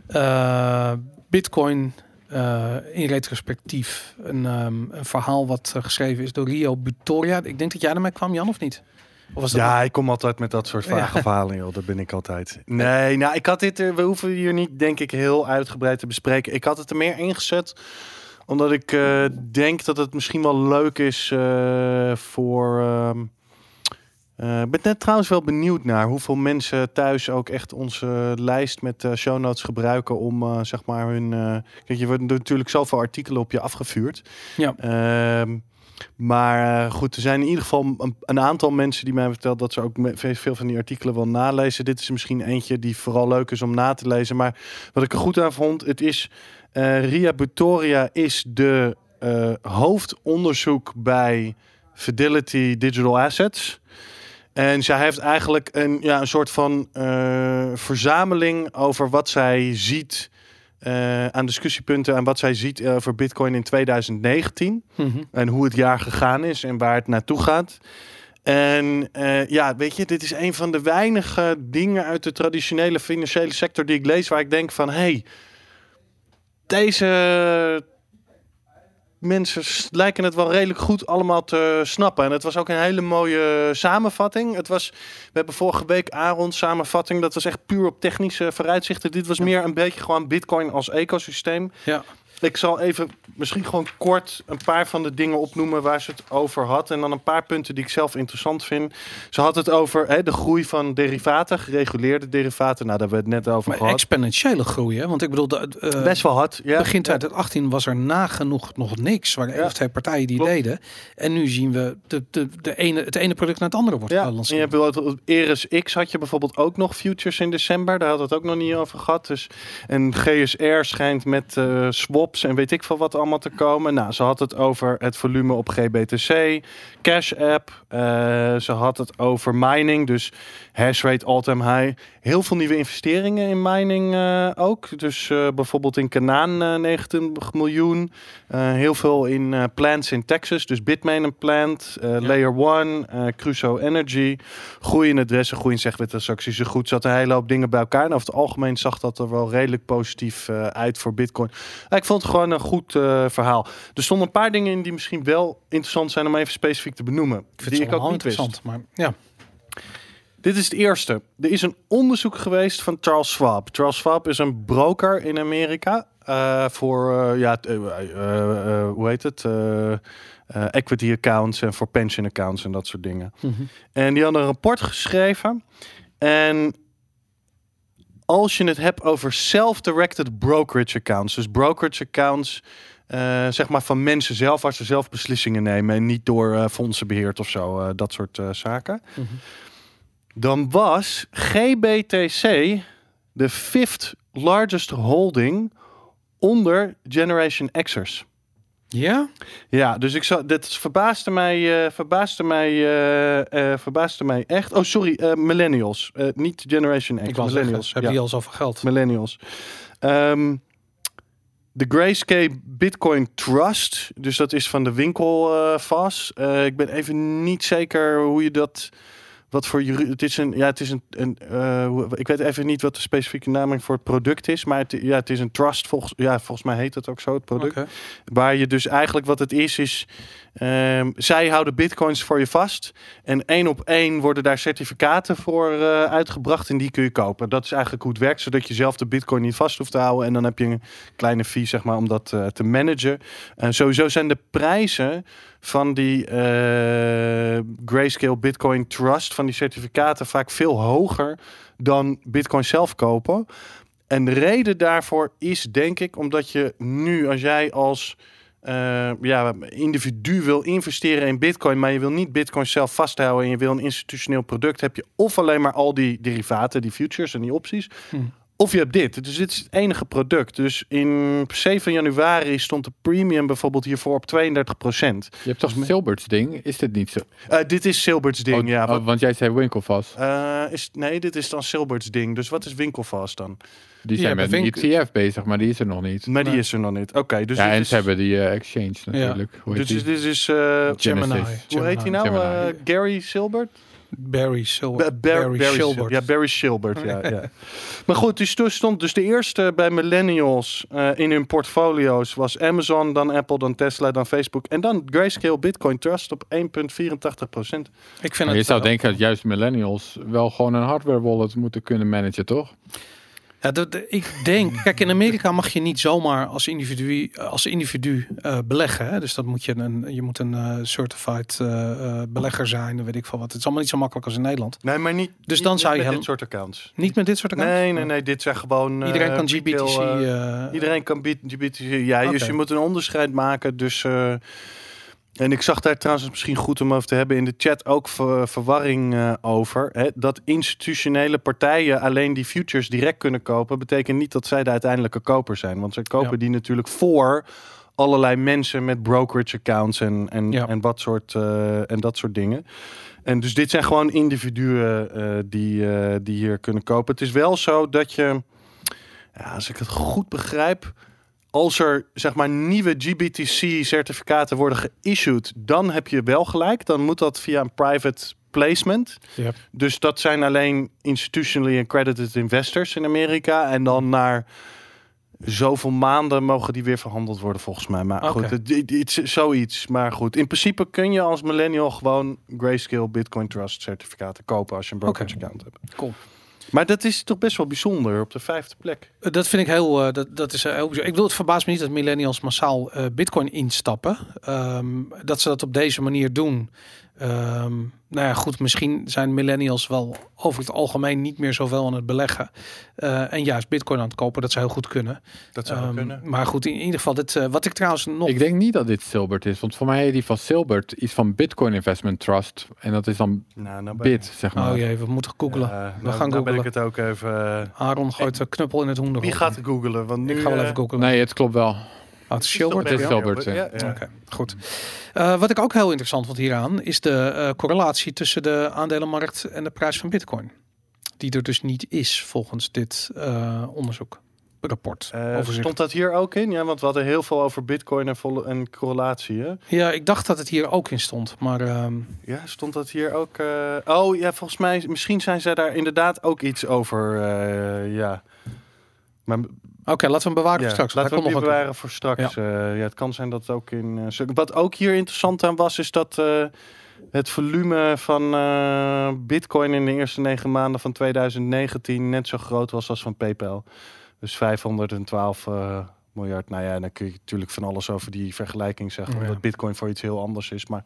eh, Bitcoin eh, in retrospectief. Een, ehm, een verhaal wat eh, geschreven is door Rio Butoria. Ik denk dat jij ermee kwam, Jan, of niet? Of was dat Ja, ik kom altijd met dat soort vage Ja. verhalen, joh. Dat ben ik altijd. Nee, nou, ik had dit er, we hoeven hier niet, denk ik, heel uitgebreid te bespreken. Ik had het er meer ingezet, omdat ik eh, denk dat het misschien wel leuk is eh, voor... ehm, eh, ik ben net trouwens wel benieuwd naar hoeveel mensen thuis ook echt onze lijst met eh, show notes gebruiken om eh, zeg maar hun. kijk, je wordt natuurlijk zoveel artikelen op je afgevuurd. Ja. Ehm, maar goed, er zijn in ieder geval een, een aantal mensen die mij hebben verteld dat ze ook veel, van die artikelen wel nalezen. Dit is misschien eentje die vooral leuk is om na te lezen. Maar wat ik er goed aan vond, het is Ria Butoria is de hoofdonderzoek bij Fidelity Digital Assets. En zij heeft eigenlijk een, ja, een soort van eh, verzameling over wat zij ziet eh, aan discussiepunten en wat zij ziet eh, over Bitcoin in 2019 Mhm. en hoe het jaar gegaan is en waar het naartoe gaat. En ja, weet je, dit is een van de weinige dingen uit de traditionele financiële sector die ik lees waar ik denk van, hey, deze mensen lijken het wel redelijk goed allemaal te snappen. En het was ook een hele mooie samenvatting. Het was, we hebben vorige week Aaron samenvatting. Dat was echt puur op technische vooruitzichten. Dit was meer een beetje gewoon Bitcoin als ecosysteem. Ja. Ik zal even misschien gewoon kort een paar van de dingen opnoemen waar ze het over had. En dan een paar punten die ik zelf interessant vind. Ze had het over hè, de groei van derivaten, gereguleerde derivaten. Nou, daar hebben we het net over Maar gehad. exponentiële groei, hè? Want ik bedoel, de, eh, Best wel hard. Ja. begin Ja. 2018 was er nagenoeg nog niks. Één Ja. twee partijen die Klopt. deden. En nu zien we de, de, de ene, het ene product naar het andere wordt Ja, en je hebt bijvoorbeeld Eris X had je bijvoorbeeld ook nog futures in december. Daar had het ook nog niet over gehad. Dus, en GSR schijnt met eh, en weet ik veel wat allemaal te komen. Nou, ze had het over het volume op GBTC, Cash App. eh, ze had het over mining, dus hash rate all-time high. Heel veel nieuwe investeringen in mining eh, ook. Dus eh, bijvoorbeeld in Canaan eh 29 miljoen. Eh, heel veel in eh, plants in Texas. Dus Bitmain een plant. eh, Layer One, Crusoe Energy. Groeiende adressen, groeiende zegwettransacties. Zo goed zat een hele hoop dingen bij elkaar. En over het algemeen zag dat er wel redelijk positief uit voor Bitcoin. Ik vond het gewoon een goed verhaal. Er stonden een paar dingen in die misschien wel interessant zijn om even specifiek te benoemen. Ik vind die het ik ook niet wist. interessant. Maar ja, Dit is het eerste. Er is een onderzoek geweest van Charles Schwab. Charles Schwab is een broker in Amerika eh, voor, eh, ja, eh, hoe heet het? Equity accounts en voor pension accounts en dat soort dingen. Mhm. En die hadden een rapport geschreven. En als je het hebt over self-directed brokerage accounts, dus brokerage accounts, zeg maar van mensen zelf, waar ze zelf beslissingen nemen en niet door fondsen beheerd of zo, dat soort zaken. Mhm. Dan was GBTC de fifth largest holding onder Generation Xers. ja? Ja, dus ik zou, dit verbaasde mij, eh, verbaasde mij, eh, verbaasde mij echt. Oh, sorry, millennials, niet Generation X, ik was millennials. zeggen, ja. die al zoveel geld? Millennials. Ehm, de Grayscale Bitcoin Trust, dus dat is van de winkel vast. Ik ben even niet zeker hoe je dat. Wat voor het is een ja het is een, een eh, ik weet even niet wat de specifieke naming voor het product is, maar het, ja het is een trust volgens ja volgens mij heet het ook zo het product. Waar je dus eigenlijk wat het is, is ehm, zij houden bitcoins voor je vast. En één op één worden daar certificaten voor eh, uitgebracht. En die kun je kopen. Dat is eigenlijk hoe het werkt, zodat je zelf de bitcoin niet vast hoeft te houden. En dan heb je een kleine fee, zeg maar, om dat eh, te managen. En sowieso zijn de prijzen van die eh, Grayscale Bitcoin Trust, van die certificaten, vaak veel hoger dan bitcoin zelf kopen. En de reden daarvoor is, denk ik, omdat je nu, als jij als eh, ja, individu wil investeren in Bitcoin, maar je wil niet Bitcoin zelf vasthouden en je wil een institutioneel product, heb je of alleen maar al die derivaten, die futures en die opties. Hmm. Of je hebt dit. Dus dit is het enige product. Dus in 7 januari stond de premium bijvoorbeeld hiervoor op 32% Je hebt toch Silbert's ding? Is dit niet zo? dit is Silbert's ding, Oh, ja. oh, want jij zei winkelvast. eh, is, nee, dit is dan Silbert's ding. Dus wat is winkelvast dan? Die zijn met een ETF bezig, maar die is er nog niet. Maar die is er nog niet. Oké, dus ja, en is, ze hebben die eh, exchange natuurlijk. Hoe heet dus die? dit is eh, Genesis. Gemini. hoe heet hij nou? Eh, Gary Silbert? Barry. Ba- Bar- Barry Barry Silbert. Sil- Ja, Barry Silbert. ja, ja. Maar goed, dus toen stond dus de eerste bij millennials eh, in hun portfolio's was Amazon, dan Apple, dan Tesla, dan Facebook en dan Grayscale Bitcoin Trust op 1,84 procent. Ik vind Maar het je zou denken dat juist millennials wel gewoon een hardware wallet moeten kunnen managen, toch? Ja, de- ik denk, kijk, in Amerika mag je niet zomaar als individu, als individu eh, beleggen. Hè? Dus dat moet je een, je moet een eh, certified eh, belegger zijn, dan weet ik veel wat. Het is allemaal niet zo makkelijk als in Nederland. Nee, maar niet. Dus dan niet zou je met dit soort accounts. Niet met dit soort accounts? Nee, nee, nee. Dit zijn gewoon. Iedereen kan GBTC. Iedereen kan GBTC. Ja, dus je moet een onderscheid maken. Dus. En ik zag daar trouwens misschien goed om over te hebben in de chat ook ver- verwarring eh, over. Hè, dat institutionele partijen alleen die futures direct kunnen kopen, betekent niet dat zij de uiteindelijke koper zijn. Want zij kopen Ja. die natuurlijk voor allerlei mensen met brokerage accounts en, en, Ja. en, wat soort, eh, en dat soort dingen. En dus dit zijn gewoon individuen eh, die, die hier kunnen kopen. Het is wel zo dat je, ja, als ik het goed begrijp, als er zeg maar nieuwe GBTC-certificaten worden geissued, dan heb je wel gelijk. Dan moet dat via een private placement. Ja. Dus dat zijn alleen institutionally accredited investors in Amerika. En dan naar zoveel maanden mogen die weer verhandeld worden volgens mij. Maar goed, het, het, het is zoiets. Maar goed, in principe kun je als millennial gewoon Grayscale Bitcoin Trust certificaten kopen als je een brokerage account hebt. Cool. Maar dat is toch best wel bijzonder op de vijfde plek. Eh, Dat vind ik heel, eh, dat, dat is eh, heel. Ik bedoel, het verbaast me niet dat millennials massaal bitcoin instappen. Ehm, dat ze dat op deze manier doen. Ehm, nou ja, goed, misschien zijn millennials wel over het algemeen niet meer zoveel aan het beleggen. eh, en juist bitcoin aan het kopen, dat ze heel goed kunnen. Dat zou Ehm, kunnen. Maar goed, in, ieder geval, dit, eh, wat ik trouwens nog... Ik denk niet dat dit Silbert is, want voor mij heet die van Silbert iets van Bitcoin Investment Trust. En dat is dan Nou, nou Bit, zeg maar. Oh jee, we moeten googlen. Ja, we nou- gaan nou ben googlen. ik het ook even... eh, Aaron gooit de knuppel in het hoenderhok. Wie gaat googelen? Want nu, Ik ga wel eh, even googlen. Nee, het klopt wel. Oh, het is Het Silbert, Ja, ja. ja. Oké, goed. Eh, wat ik ook heel interessant vond hieraan is de eh, correlatie tussen de aandelenmarkt en de prijs van Bitcoin. Die er dus niet is volgens dit eh, onderzoek. Rapport. Eh, stond dat hier ook in? Ja, want we hadden heel veel over bitcoin en, volle, en correlatie. Hè? Ja, ik dacht dat het hier ook in stond. Maar ehm, Ja, stond dat hier ook? eh, Oh ja, volgens mij, misschien zijn zij daar inderdaad ook iets over. eh, ja. Maar oké, laten we hem bewaren ja, voor straks. laten we hem nog bewaren voor straks. Ja. ja, het kan zijn dat het ook in. eh, Wat ook hier interessant aan was, is dat eh, het volume van eh, Bitcoin in de eerste negen maanden van 2019 net zo groot was als van PayPal. Dus 512 eh, miljard. Nou ja, dan kun je natuurlijk van alles over die vergelijking zeggen, Ja. omdat Bitcoin voor iets heel anders is. Maar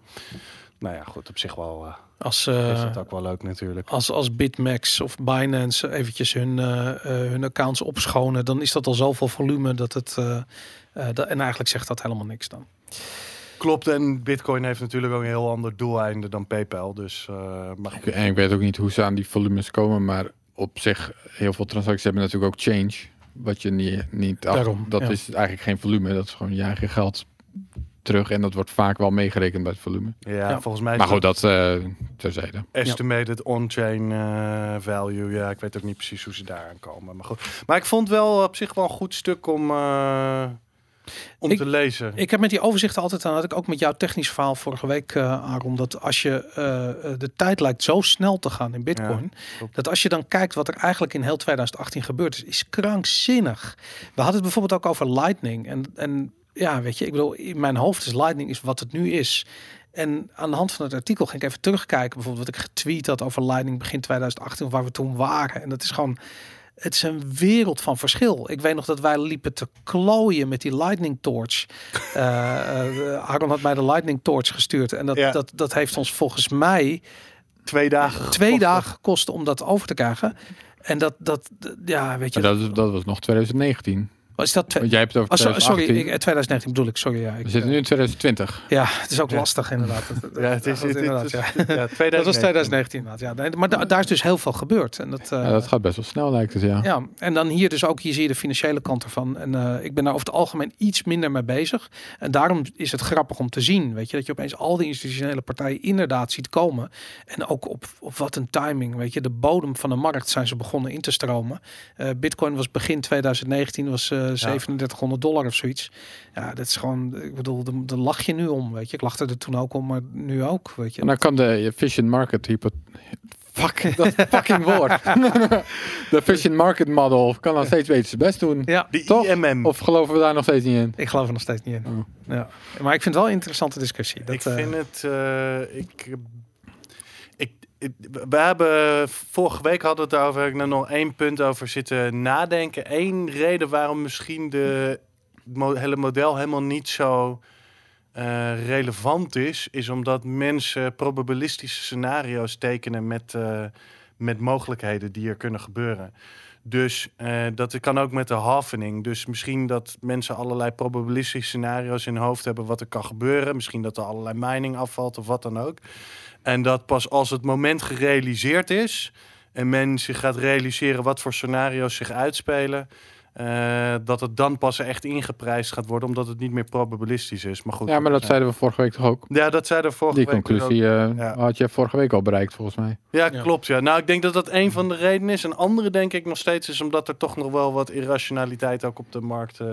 nou ja, goed, op zich wel. Eh, Als, is eh, dat ook wel leuk natuurlijk. als, als BitMEX of Binance eventjes hun, eh, eh, hun accounts opschonen, dan is dat al zoveel volume dat het. eh, eh, dat, en eigenlijk zegt dat helemaal niks dan. Klopt, en Bitcoin heeft natuurlijk ook een heel ander doeleinde dan PayPal. Dus, eh, maar Ik, en ik weet ook niet hoe ze aan die volumes komen, maar op zich, heel veel transacties hebben natuurlijk ook change. Wat je niet, niet af- Daarom, dat ja. is eigenlijk geen volume, dat is gewoon je eigen geld terug. En dat wordt vaak wel meegerekend bij het volume. ja, Ja. volgens mij Maar goed, dat eh terzijde. estimated on-chain eh, value. Ja, ik weet ook niet precies hoe ze daar aan komen. Maar goed. Maar ik vond wel op zich wel een goed stuk om, eh, om Ik- te lezen. Ik heb met die overzichten altijd aan, had ik ook met jouw technisch verhaal vorige week, eh Aaron, dat als je de tijd lijkt zo snel te gaan in Bitcoin, dat als je dan kijkt wat er eigenlijk in heel 2018 gebeurd is, is krankzinnig. We hadden het bijvoorbeeld ook over Lightning en, en ja, weet je, ik bedoel, in mijn hoofd is Lightning is wat het nu is. En aan de hand van het artikel ging ik even terugkijken, bijvoorbeeld wat ik getweet had over Lightning begin 2018, waar we toen waren. En dat is gewoon, het is een wereld van verschil. Ik weet nog dat wij liepen te klooien met die Lightning Torch. Eh eh, Aaron had mij de Lightning Torch gestuurd. En dat, Ja. dat, dat heeft ons volgens mij Twee dagen. twee gekost. dagen gekost om dat over te krijgen. En dat, dat, ja, weet je. Maar dat, dat was nog 2019. Is dat twee, Want jij hebt het over oh, so- sorry, 2018. ik, eh, 2019 bedoel ik. Sorry, ja. Ik, We zitten nu in 2020. ja, het is ook Ja. lastig inderdaad. Dat- Ja, het is, dat inderdaad, is, ja. ja, 2019. Dat was 2019 inderdaad. Ja, maar da- daar is dus heel veel gebeurd. En dat, eh, Ja, dat gaat best wel snel lijkt het, ja. Ja, en dan hier dus ook, hier zie je de financiële kant ervan. En eh, ik ben daar over het algemeen iets minder mee bezig. En daarom is het grappig om te zien, weet je, dat je opeens al die institutionele partijen inderdaad ziet komen. En ook op, op wat een timing, weet je, de bodem van de markt zijn ze begonnen in te stromen. Eh, Bitcoin was begin 2019 was eh 3700 dollar of zoiets. Ja, dat is gewoon, ik bedoel, daar- daar lach je nu om, weet je. Ik lachte er toen ook om, maar nu ook, weet je. En dan kan de efficient market hypo... Fuck, dat fucking woord. de efficient market model kan dan steeds beter zijn best doen. Ja, De Toch? IMM. Of geloven we daar nog steeds niet in? ik geloof er nog steeds niet in. Oh. Ja. Maar ik vind het wel een interessante discussie. Dat, ik eh, vind het. eh, ik, ik, ik- we hebben vorige week hadden we het over. Heb ik er nog één punt over zitten nadenken. Eén reden waarom misschien de hele model helemaal niet zo eh, relevant is, is omdat mensen probabilistische scenario's tekenen met, eh, met mogelijkheden die er kunnen gebeuren. Dus eh, dat kan ook met de halvening. Dus misschien dat mensen allerlei probabilistische scenario's in hoofd hebben wat er kan gebeuren. Misschien dat er allerlei mining afvalt of wat dan ook. En dat pas als het moment gerealiseerd is en men zich gaat realiseren wat voor scenario's zich uitspelen, eh, dat het dan pas echt ingeprijsd gaat worden, omdat het niet meer probabilistisch is. Maar goed. Ja, maar dat zeiden we vorige week toch ook? Ja, dat zei er vorige Die week dus ook. conclusie eh, Ja. had je vorige week al bereikt, volgens mij. Ja, Ja. klopt. Ja. Nou, ik denk dat dat een van de redenen is. Een andere denk ik nog steeds is omdat er toch nog wel wat irrationaliteit ook op de markt eh,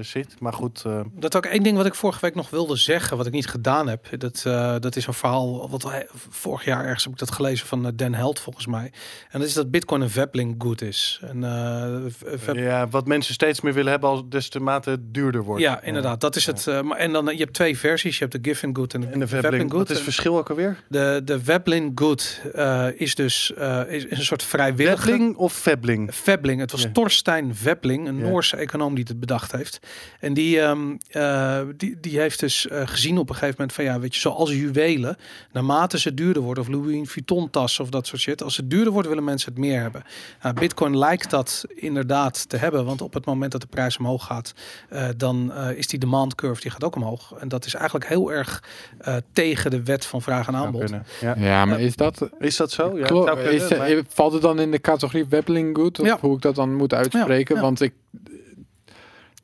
zit. Maar goed, eh, Dat ook één ding wat ik vorige week nog wilde zeggen, wat ik niet gedaan heb. Dat, eh, dat is een verhaal, wat vorig jaar ergens heb ik dat gelezen van Dan Held volgens mij. En dat is dat Bitcoin een Vebling good is. En, eh, ja, ja, wat mensen steeds meer willen hebben als des te mate het duurder wordt. Ja, inderdaad. Dat is het. eh, maar, en dan, eh, je hebt twee versies. Je hebt de Giffen Good en de, En de Vebling, wat is het verschil ook alweer? De, de Vebling Good eh, is dus is, is een soort vrijwillige... Vebling of Vebling? Vebling. Het was Ja. Torstein Vebling, een. Noorse econoom die het bedacht heeft. En die, ehm, eh, die, die heeft dus gezien op een gegeven moment van ja, weet je, zoals juwelen, naarmate ze duurder worden, of Louis Vuitton tassen of dat soort shit, als het duurder wordt, willen mensen het meer hebben. Nou, Bitcoin lijkt dat inderdaad te hebben, want op het moment dat de prijs omhoog gaat, eh, dan eh, is die demand curve die gaat ook omhoog. En dat is eigenlijk heel erg eh, tegen de wet van vraag en aanbod. Ja. Ja, maar is dat... Is dat zo? Ja, kunnen, is, maar- Valt het dan in de categorie Webbling Good? Of Ja. hoe ik dat dan moet uitspreken? Ja, ja. Want ik...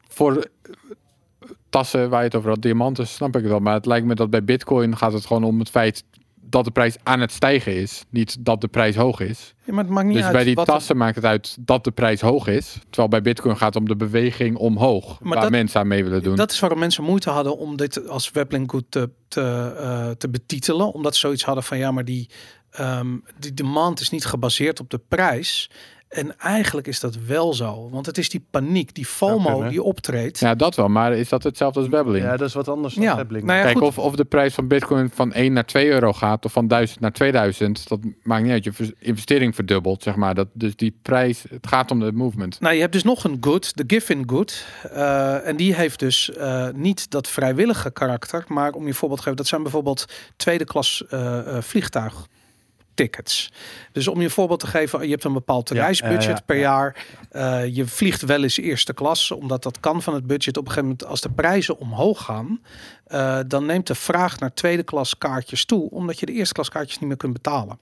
Voor tassen waar je het over had, diamanten, snap ik het wel. Maar het lijkt me dat bij Bitcoin gaat het gewoon om het feit dat de prijs aan het stijgen is. Niet dat de prijs hoog is. Ja, maar het maakt niet Dus uit bij die tassen maakt het uit dat de prijs hoog is. Terwijl bij Bitcoin gaat het om de beweging omhoog. Maar waar dat- mensen aan mee willen doen. Dat is waarom mensen moeite hadden om dit als Webling Good te, te, eh, te betitelen. Omdat ze zoiets hadden van ja, maar die, ehm, die demand is niet gebaseerd op de prijs. En eigenlijk is dat wel zo. Want het is die paniek, die FOMO die optreedt. Ja, dat wel. Maar is dat hetzelfde als Webbling? Ja, dat is wat anders dan Ja. Nou ja, Kijk, goed. of, of de prijs van Bitcoin van 1 naar 2 euro gaat, of van 1000 naar 2000, dat maakt niet uit. Je investering verdubbelt, zeg maar. Dat, dus die prijs, het gaat om de movement. Nou, je hebt dus nog een good, de Giffen Good. Eh, en die heeft dus eh, niet dat vrijwillige karakter. Maar om je voorbeeld te geven, dat zijn bijvoorbeeld tweede klas eh, eh, vliegtuigtickets. Dus om je een voorbeeld te geven, je hebt een bepaald reisbudget ja, ja, per ja. jaar. Eh, je vliegt wel eens eerste klas, omdat dat kan van het budget. Op een gegeven moment, als de prijzen omhoog gaan, eh, dan neemt de vraag naar tweede klas kaartjes toe, omdat je de eerste klas kaartjes niet meer kunt betalen.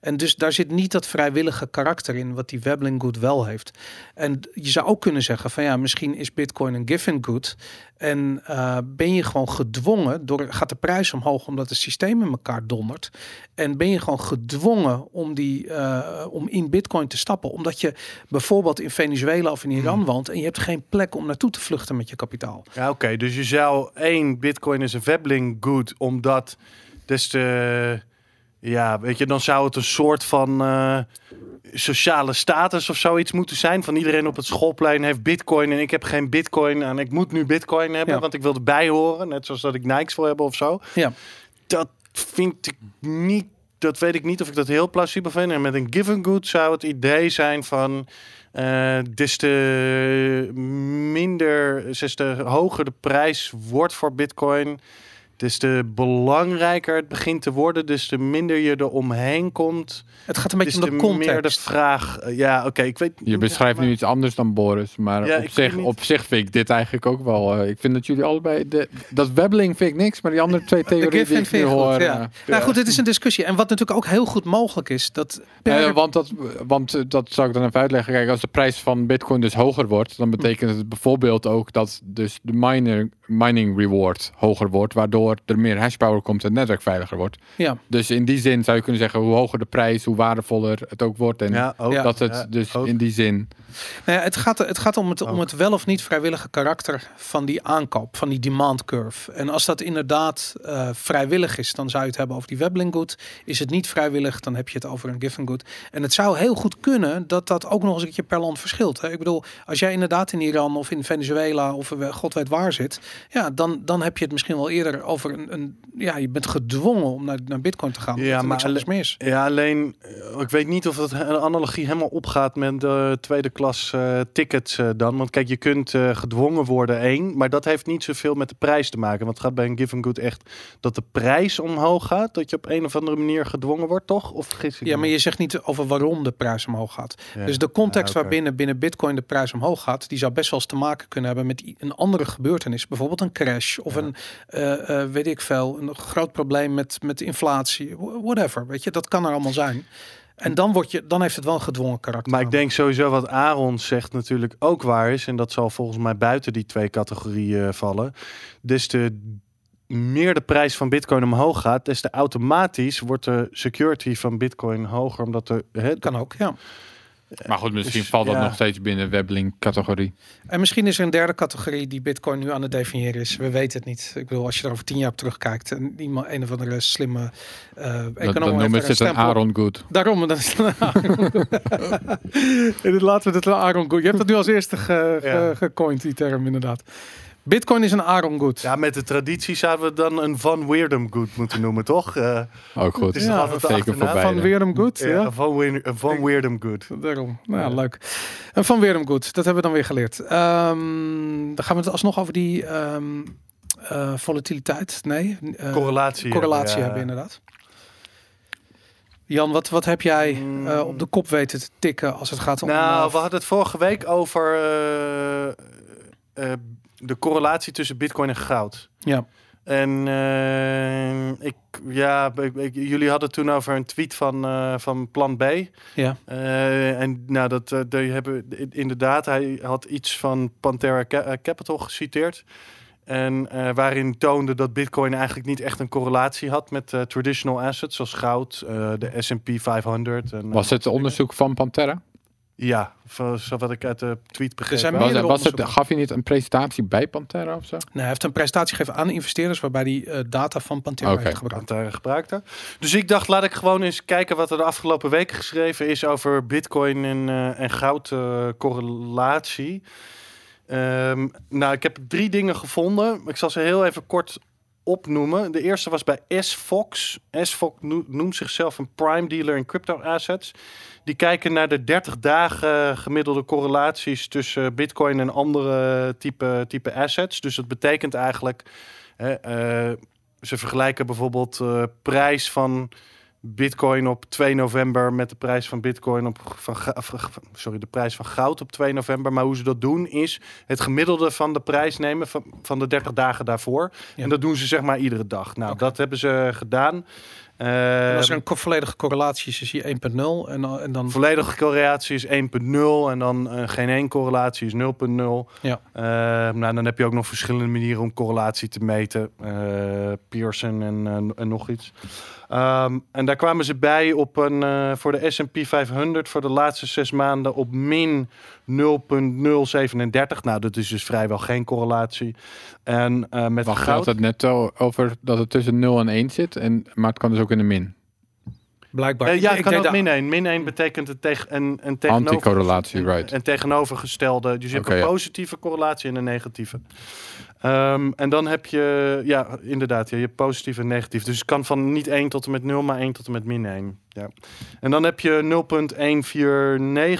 En dus daar zit niet dat vrijwillige karakter in, wat die Webling Good wel heeft. En je zou ook kunnen zeggen van ja, misschien is Bitcoin een given good. En eh, ben je gewoon gedwongen, door, gaat de prijs omhoog omdat het systeem in elkaar dondert. En ben je gewoon gedwongen om, die, eh, om in Bitcoin te stappen. Omdat je bijvoorbeeld in Venezuela of in Iran woont en je hebt geen plek om naartoe te vluchten met je kapitaal. Ja, oké. Dus je zou één, Bitcoin is een Vebling good, omdat des te... Ja, weet je, dan zou het een soort van eh, sociale status of zoiets moeten zijn. Van iedereen op het schoolplein heeft Bitcoin en ik heb geen Bitcoin en ik moet nu Bitcoin hebben, Ja. want ik wil erbij horen. Net zoals dat ik Nikes wil hebben of zo. Ja. Dat vind ik niet, dat weet ik niet of ik dat heel plausibel vind. En met een given good zou het idee zijn van... eh des te minder, des te hoger de prijs wordt voor Bitcoin, des te belangrijker het begint te worden, des te minder je er omheen komt, Het gaat een beetje te om de meer de context. vraag. eh, Ja, oké, ik weet. Je beschrijft maar- nu iets anders dan Boris, maar Ja, op, ik zich, op zich vind ik dit eigenlijk ook wel. eh, ik vind dat jullie allebei. De, dat Webbling vind ik niks, maar die andere twee De theorieën die ik vind je hoor. goed, ja. eh, Nou goed, dit is een discussie. En wat natuurlijk ook heel goed mogelijk is, dat per Eh, want dat, want dat zou ik dan even uitleggen. Kijk, als de prijs van Bitcoin dus hoger wordt, dan betekent het bijvoorbeeld ook dat dus de miner, mining reward hoger wordt, waardoor er meer hashpower komt en het netwerk veiliger wordt. ja, Dus in die zin zou je kunnen zeggen, hoe hoger de prijs, hoe waardevoller het ook wordt. En Ja, ook. Ja. dat het Ja, dus ook. in die zin. Nou ja, het, gaat, het gaat om het, om het wel of niet vrijwillige karakter van die aankoop, van die demand curve. En als dat inderdaad eh, vrijwillig is, dan zou je het hebben over die Webling good. Is het niet vrijwillig, dan heb je het over een given good. En het zou heel goed kunnen dat dat ook nog eens een keer per land verschilt. Hè? Ik bedoel, als jij inderdaad in Iran of in Venezuela of god weet waar zit, ja, dan, dan heb je het misschien wel eerder over een, een ja, je bent gedwongen om naar, naar Bitcoin te gaan. Ja, maar maar niks anders meer is. Ja, alleen eh, ik weet niet of dat een analogie helemaal opgaat met de tweede klas eh, tickets eh, dan. Want kijk, je kunt gedwongen worden één, maar dat heeft niet zoveel met de prijs te maken. Want het gaat bij een given good echt dat de prijs omhoog gaat, dat je op een of andere manier gedwongen wordt, toch? Of vergis ik Ja, me? maar je zegt niet over waarom de prijs omhoog gaat. Ja. Dus de context Ja, oké. waarbinnen binnen Bitcoin de prijs omhoog gaat, die zou best wel eens te maken kunnen hebben met een andere gebeurtenis. Bijvoorbeeld een crash of Ja. een, weet ik veel, een groot probleem met, met inflatie. Wh- Whatever, weet je, dat kan er allemaal zijn. En dan, word je, dan heeft het wel een gedwongen karakter. Maar ik denk sowieso wat Aaron zegt natuurlijk ook waar is. En dat zal volgens mij buiten die twee categorieën vallen. Dus de meer de prijs van bitcoin omhoog gaat, des te automatisch wordt de security van bitcoin hoger. Omdat de, hè, kan ook, ja. Maar goed, misschien Dus, valt dat ja. nog steeds binnen Webbling categorie. En misschien is er een derde categorie die Bitcoin nu aan het definiëren is. We weten het niet. Ik bedoel, als je er over tien jaar op terugkijkt en iemand, een of andere slimme uh, econoom dan heeft noemen ze het een. Aaron Good. Daarom, dan is het een Aaron Good. Laten we het een Aaron Good. Je hebt dat nu als eerste ge, ge- Ja. gecoind, die term inderdaad. Bitcoin is een Aaron Good. Ja, met de traditie zouden we dan een Van Weerdem Good moeten noemen, toch? Eh, Ook goed. Het is Ja, altijd de Teken achternaam voor Van beide. Weerdem Good, ja, Van, een Van Weerdem Good. Daarom. Nou ja, leuk. En van Weerdem Good, dat hebben we dan weer geleerd. Ehm, dan gaan we het alsnog over die ehm, eh, volatiliteit. Nee, eh, Correlatie. correlatie ja. hebben inderdaad. Jan, wat, wat heb jij Mm. eh, op de kop weten te tikken als het gaat om... Nou, we hadden het vorige week over eh, eh, de correlatie tussen bitcoin en goud. ja. En eh, ik, ja, ik- ik- jullie hadden toen over een tweet van, eh, van Plan B. Ja. Eh, en nou, dat eh, die hebben inderdaad, hij had iets van Pantera Ca- Capital geciteerd. En eh, waarin toonde dat Bitcoin eigenlijk niet echt een correlatie had met eh, traditional assets zoals goud, eh, de SP 500. En, Was het onderzoek van Pantera? Ja, zo zo wat ik uit de tweet begreep. zijn heb. Was, meerdere was het, onderzoeken. gaf je niet een presentatie bij Pantera of zo? Nee, hij heeft een presentatie gegeven aan investeerders waarbij hij eh, data van Pantera heeft gebruikt. Pantera gebruikte. Dus ik dacht, laat ik gewoon eens kijken wat er de afgelopen weken geschreven is over Bitcoin en, eh, en goud eh, correlatie. Ehm, nou, ik heb drie dingen gevonden. Ik zal ze heel even kort opnoemen. De eerste was bij S-Fox. S-Fox no- noemt zichzelf een prime dealer in crypto assets. Die kijken naar de 30 dagen gemiddelde correlaties tussen Bitcoin en andere type, type assets. Dus dat betekent eigenlijk. Hè, eh, ze vergelijken bijvoorbeeld eh prijs van Bitcoin op 2 november met de prijs van Bitcoin op van, sorry, de prijs van goud op 2 november. Maar hoe ze dat doen is het gemiddelde van de prijs nemen van, van de 30 dagen daarvoor. Ja. En dat doen ze zeg maar iedere dag. Nou, dat hebben ze gedaan. Eh, als er een volledige correlatie is, is hij 1.0 en, en dan... Volledige correlatie is 1.0 en dan eh, geen één correlatie is 0.0. Ja. Eh, nou, dan heb je ook nog verschillende manieren om correlatie te meten. Pearson en, en nog iets. Ehm, en daar kwamen ze bij op een, voor de S&P 500 voor de laatste zes maanden op min 0.037. Nou, dat is dus vrijwel geen correlatie. En eh, met Wacht, goud... het net o- over dat het tussen 0 en 1 zit. En, maar het kan dus ook in de min. Blijkbaar. Eh, ja, Ik het kan ook min 1. Min 1 betekent het tegen een, een tegenover... Anticorrelatie, right. Een tegenovergestelde. Dus je hebt een ja. positieve correlatie en een negatieve. Ehm, en dan heb je, ja, inderdaad, ja, je hebt positief en negatief. Dus het kan van niet 1 tot en met 0, maar 1 tot en met min 1. Ja. En dan heb je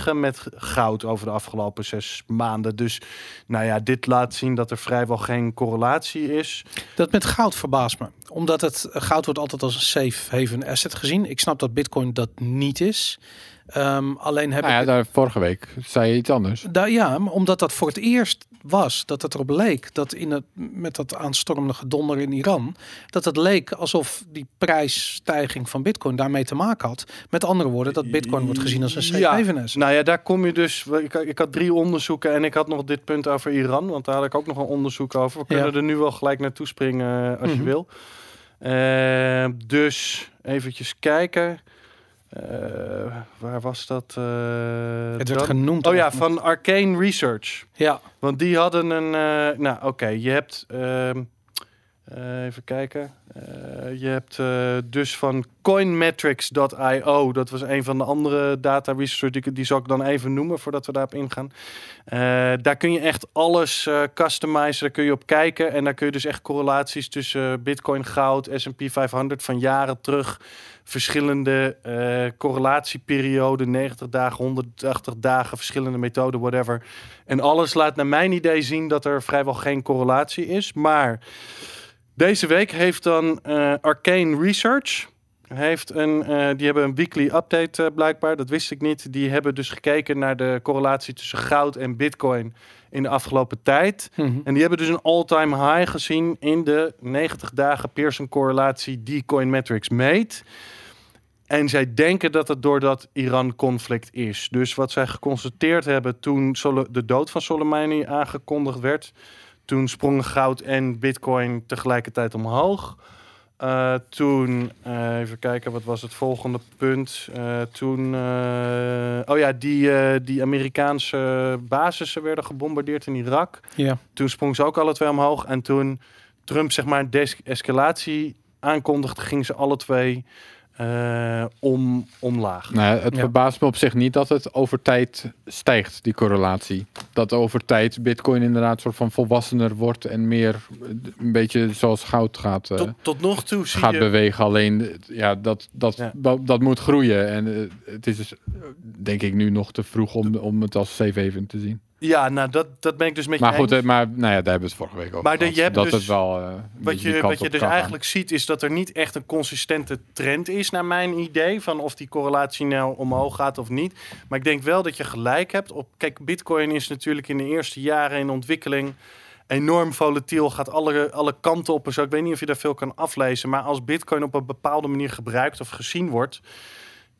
0.149 met goud over de afgelopen zes maanden. Dus nou ja, dit laat zien dat er vrijwel geen correlatie is. Dat met goud verbaast me. Omdat het goud wordt altijd als een safe haven asset gezien. Ik snap dat bitcoin dat niet is. Ehm, alleen heb Nou ja, ik... daar, vorige week zei je iets anders. Daar, ja, maar omdat dat voor het eerst was dat het erop leek dat in het met dat aanstormende gedonder in Iran dat het leek alsof die prijsstijging van Bitcoin daarmee te maken had. Met andere woorden, dat Bitcoin wordt gezien als een safe Ja. Nou ja, daar kom je dus. Ik, ik had drie onderzoeken en ik had nog dit punt over Iran, want daar had ik ook nog een onderzoek over. We Ja. kunnen er nu wel gelijk naartoe springen eh, als Mhm. je wil. Eh, dus eventjes kijken. Eh, waar was dat? eh, Het werd genoemd. Oh ja, van Arcane Research. ja. Want die hadden een. eh, nou, oké, je hebt. ehm, eh, even kijken. Eh, je hebt eh, dus van coinmetrics.io. Dat was een van de andere data research. Die, die zal ik dan even noemen voordat we daarop ingaan. Daar kun je echt alles customizen. Daar kun je op kijken. En daar kun je dus echt correlaties tussen Bitcoin, goud, SP 500 van jaren terug. Verschillende correlatieperioden, 90 dagen, 180 dagen, verschillende methoden, whatever. En alles laat naar mijn idee zien dat er vrijwel geen correlatie is. Maar deze week heeft dan eh, Arcane Research. Heeft een, eh, die hebben een weekly update eh, blijkbaar, dat wist ik niet. Die hebben dus gekeken naar de correlatie tussen goud en bitcoin in de afgelopen tijd. Mhm. En die hebben dus een all-time high gezien in de 90 dagen Pearson correlatie die Coinmetrics meet. En zij denken dat het door dat Iran-conflict is. Dus wat zij geconstateerd hebben toen de dood van Soleimani aangekondigd werd, toen sprongen goud en bitcoin tegelijkertijd omhoog. Eh, toen, eh, even kijken, wat was het volgende punt? Eh, toen, oh ja, die, die Amerikaanse basissen werden gebombardeerd in Irak. Ja. Toen sprong ze ook alle twee omhoog. En toen Trump zeg maar de-escalatie aankondigde, gingen ze alle twee eh, om, omlaag. Nou, het Ja. verbaast me op zich niet dat het over tijd stijgt, die correlatie. Dat over tijd Bitcoin inderdaad een soort van volwassener wordt en meer een beetje zoals goud gaat, eh, Tot, tot nog toe zie gaat je... bewegen. Alleen eh, ja, dat, dat, Ja. dat, dat moet groeien. En het is dus, denk ik nu nog te vroeg om, om het als safe haven te zien. Ja, nou, dat, dat ben ik dus met Maar je goed, maar nou ja, daar hebben we het vorige week over Maar gehad. je hebt dat dus- het wel eh, Wat je, wat je dus gaan. eigenlijk ziet, is dat er niet echt een consistente trend is, naar mijn idee. Van of die correlatie nou omhoog gaat of niet. Maar ik denk wel dat je gelijk hebt. Op, kijk, Bitcoin is natuurlijk in de eerste jaren in ontwikkeling enorm volatiel. Gaat alle, alle kanten op en zo. Ik weet niet of je daar veel kan aflezen. Maar als Bitcoin op een bepaalde manier gebruikt of gezien wordt.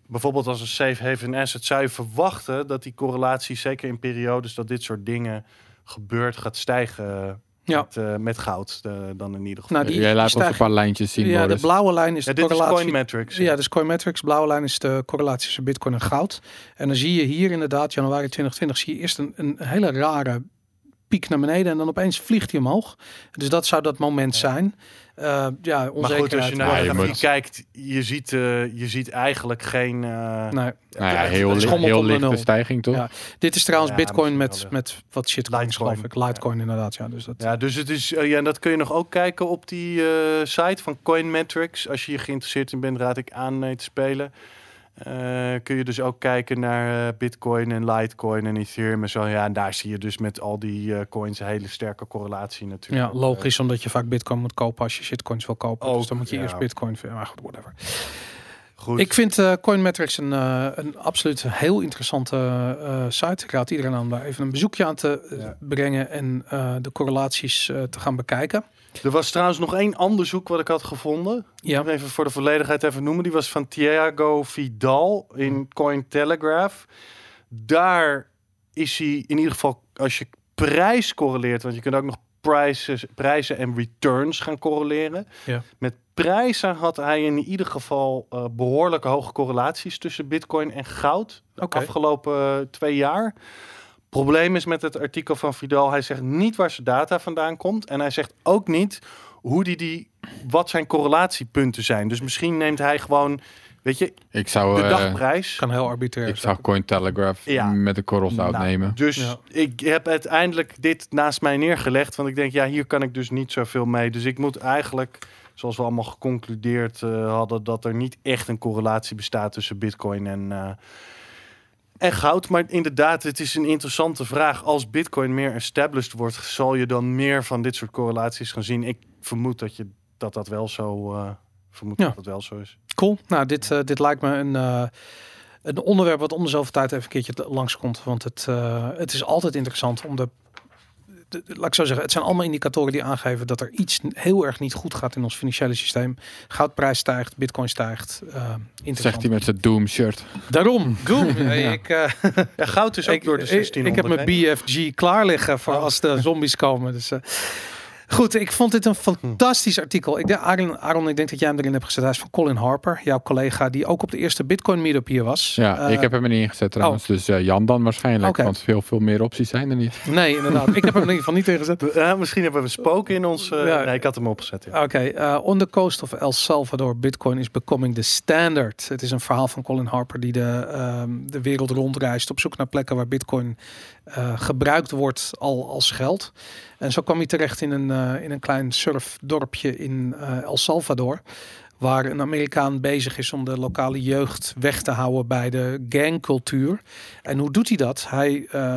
Bijvoorbeeld als een safe haven asset, zou je verwachten dat die correlatie, zeker in periodes dat dit soort dingen gebeurt, gaat stijgen Ja. met, eh, met goud eh, dan in ieder geval. Nou, die, Jij laat ons een paar lijntjes zien, Ja, de blauwe lijn is ja, de dit is correlatie. Coinmetrics. Ja, dus Coinmetrics, blauwe lijn is de correlatie tussen bitcoin en goud. En dan zie je hier inderdaad, januari 2020, zie je eerst een, een hele rare piek naar beneden en dan opeens vliegt hij omhoog. Dus dat zou dat moment zijn. Eh, ja, Maar onzekerheid. goed, als je naar Ja, de je grafiek moet- kijkt, je ziet, eh, je ziet eigenlijk geen... eh, Nee, Nou ja, heel, li- heel lichte stijging, toch? Ja. dit is trouwens Ja, bitcoin met, wel, met wat shitcoins, Litecoin. geloof ik. Litecoin inderdaad, ja. Dus dat, Ja, dus het is, ja, dat kun je nog ook kijken op die eh, site van Coinmetrics. Als je hier geïnteresseerd in bent, raad ik aan mee te spelen. Eh, kun je dus ook kijken naar eh, Bitcoin en Litecoin en Ethereum en zo. Ja, en daar zie je dus met al die eh, coins een hele sterke correlatie natuurlijk. ja, logisch, omdat je vaak bitcoin moet kopen als je shitcoins wil kopen. Ook, dus dan moet je ja. eerst bitcoin vinden. Maar goed, whatever. Goed. Ik vind eh Coinmetrics een, een absoluut heel interessante site. Ik raad iedereen aan daar even een bezoekje aan te Ja. brengen en de correlaties te gaan bekijken. Er was trouwens nog één onderzoek wat ik had gevonden. Ja, Even voor de volledigheid even noemen. Die was van Thiago Vidal in Cointelegraph. Daar is hij in ieder geval, als je prijs correleert, want je kunt ook nog prijzen, prijzen en returns gaan correleren. Ja. Met prijzen had hij in ieder geval eh, behoorlijk hoge correlaties tussen bitcoin en goud de afgelopen eh, twee jaar. Probleem is met het artikel van Vidal, hij zegt niet waar zijn data vandaan komt. En hij zegt ook niet hoe die, die wat zijn correlatiepunten zijn. Dus misschien neemt hij gewoon, weet je, Ik zou, de eh, dagprijs. kan heel arbitrair ik zou Cointelegraph Ja. met de korrels Nou, uitnemen. Dus Ja. ik heb uiteindelijk dit naast mij neergelegd. Want ik denk, ja, hier kan ik dus niet zoveel mee. Dus ik moet eigenlijk, zoals we allemaal geconcludeerd eh, hadden, dat er niet echt een correlatie bestaat tussen Bitcoin en, eh, en goud. Maar inderdaad, het is een interessante vraag. Als Bitcoin meer established wordt, zal je dan meer van dit soort correlaties gaan zien? Ik vermoed dat je, dat, dat wel zo. vermoed Ja. dat dat wel zo is. Cool. Nou, dit, eh, dit lijkt me een, eh, een onderwerp wat om de zoveel tijd even een keertje langskomt. Want het, het is altijd interessant om de- Laat ik zo zeggen, het zijn allemaal indicatoren die aangeven dat er iets heel erg niet goed gaat in ons financiële systeem. Goudprijs stijgt, bitcoin stijgt. interessant. Zegt hij met zijn Doom shirt. Daarom, Doom. Hey, Ja. ik, eh, Ja, goud is ook ik, door de ik- 1600. ik heb mijn? BFG klaar liggen voor Oh. als de zombies komen. Dus, eh, goed, ik vond dit een fantastisch artikel. Ik denk, Aaron, Aaron, ik denk dat jij hem erin hebt gezet. Hij is van Colin Harper, jouw collega, die ook op de eerste Bitcoin meetup hier was. Ja, Eh, ik heb hem er niet ingezet trouwens. Dus eh, Jan dan waarschijnlijk. Want veel, veel meer opties zijn er niet. Nee, inderdaad. ik heb hem in ieder geval niet ingezet. Ja, misschien hebben we een spook in ons. eh, Ja. Nee, ik had hem opgezet. Ja. Oké, eh, on the coast of El Salvador, Bitcoin is becoming the standard. Het is een verhaal van Colin Harper die de, ehm, de wereld rondreist op zoek naar plekken waar Bitcoin eh, gebruikt wordt al als geld. En zo kwam hij terecht in een, eh, in een klein surfdorpje in eh, El Salvador. Waar een Amerikaan bezig is om de lokale jeugd weg te houden bij de gangcultuur. En hoe doet hij dat? Hij eh,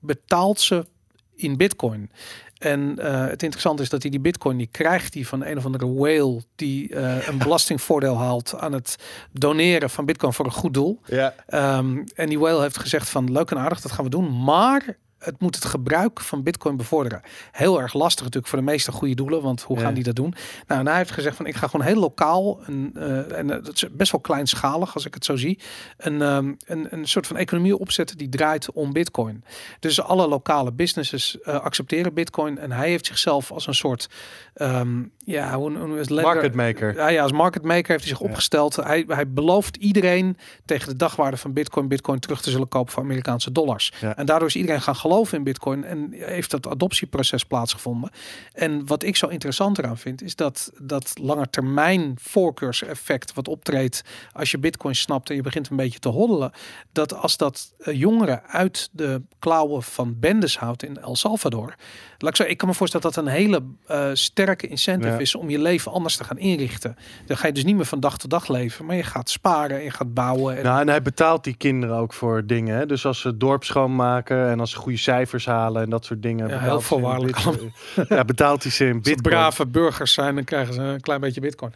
betaalt ze in bitcoin. En het interessante is dat hij die bitcoin die krijgt hij van een of andere whale die een belastingvoordeel haalt aan het doneren van bitcoin voor een goed doel. Ja. Ehm, en die whale heeft gezegd van leuk en aardig, dat gaan we doen, maar het moet het gebruik van bitcoin bevorderen. Heel erg lastig natuurlijk voor de meeste goede doelen, want hoe Ja. gaan die dat doen? Nou, en hij heeft gezegd van ik ga gewoon heel lokaal een, eh, en eh, dat is best wel kleinschalig als ik het zo zie, een, ehm, een, een soort van economie opzetten die draait om bitcoin. Dus alle lokale businesses eh, accepteren bitcoin en hij heeft zichzelf als een soort ehm, ja, hoe, hoe is? Market maker. Ja, ja, als market maker heeft hij zich opgesteld. Hij, hij belooft iedereen tegen de dagwaarde van Bitcoin, Bitcoin terug te zullen kopen voor Amerikaanse dollars. Ja. En daardoor is iedereen gaan geloven in Bitcoin en heeft dat adoptieproces plaatsgevonden. En wat ik zo interessant eraan vind, is dat dat langetermijn voorkeurseffect wat optreedt als je Bitcoin snapt en je begint een beetje te hoddelen, dat als dat eh, jongeren uit de klauwen van bendes houdt in El Salvador, ik ik kan me voorstellen dat dat een hele eh, sterke incentive Ja. is om je leven anders te gaan inrichten. Dan ga je dus niet meer van dag tot dag leven, maar je gaat sparen en je gaat bouwen. En, Nou, en hij betaalt die kinderen ook voor dingen. Hè? Dus als ze het dorp schoonmaken en als ze goede cijfers halen en dat soort dingen. Ja, heel voorwaardelijk Ja, betaalt hij ze in Als ze bitcoin. brave burgers zijn, dan krijgen ze een klein beetje bitcoin.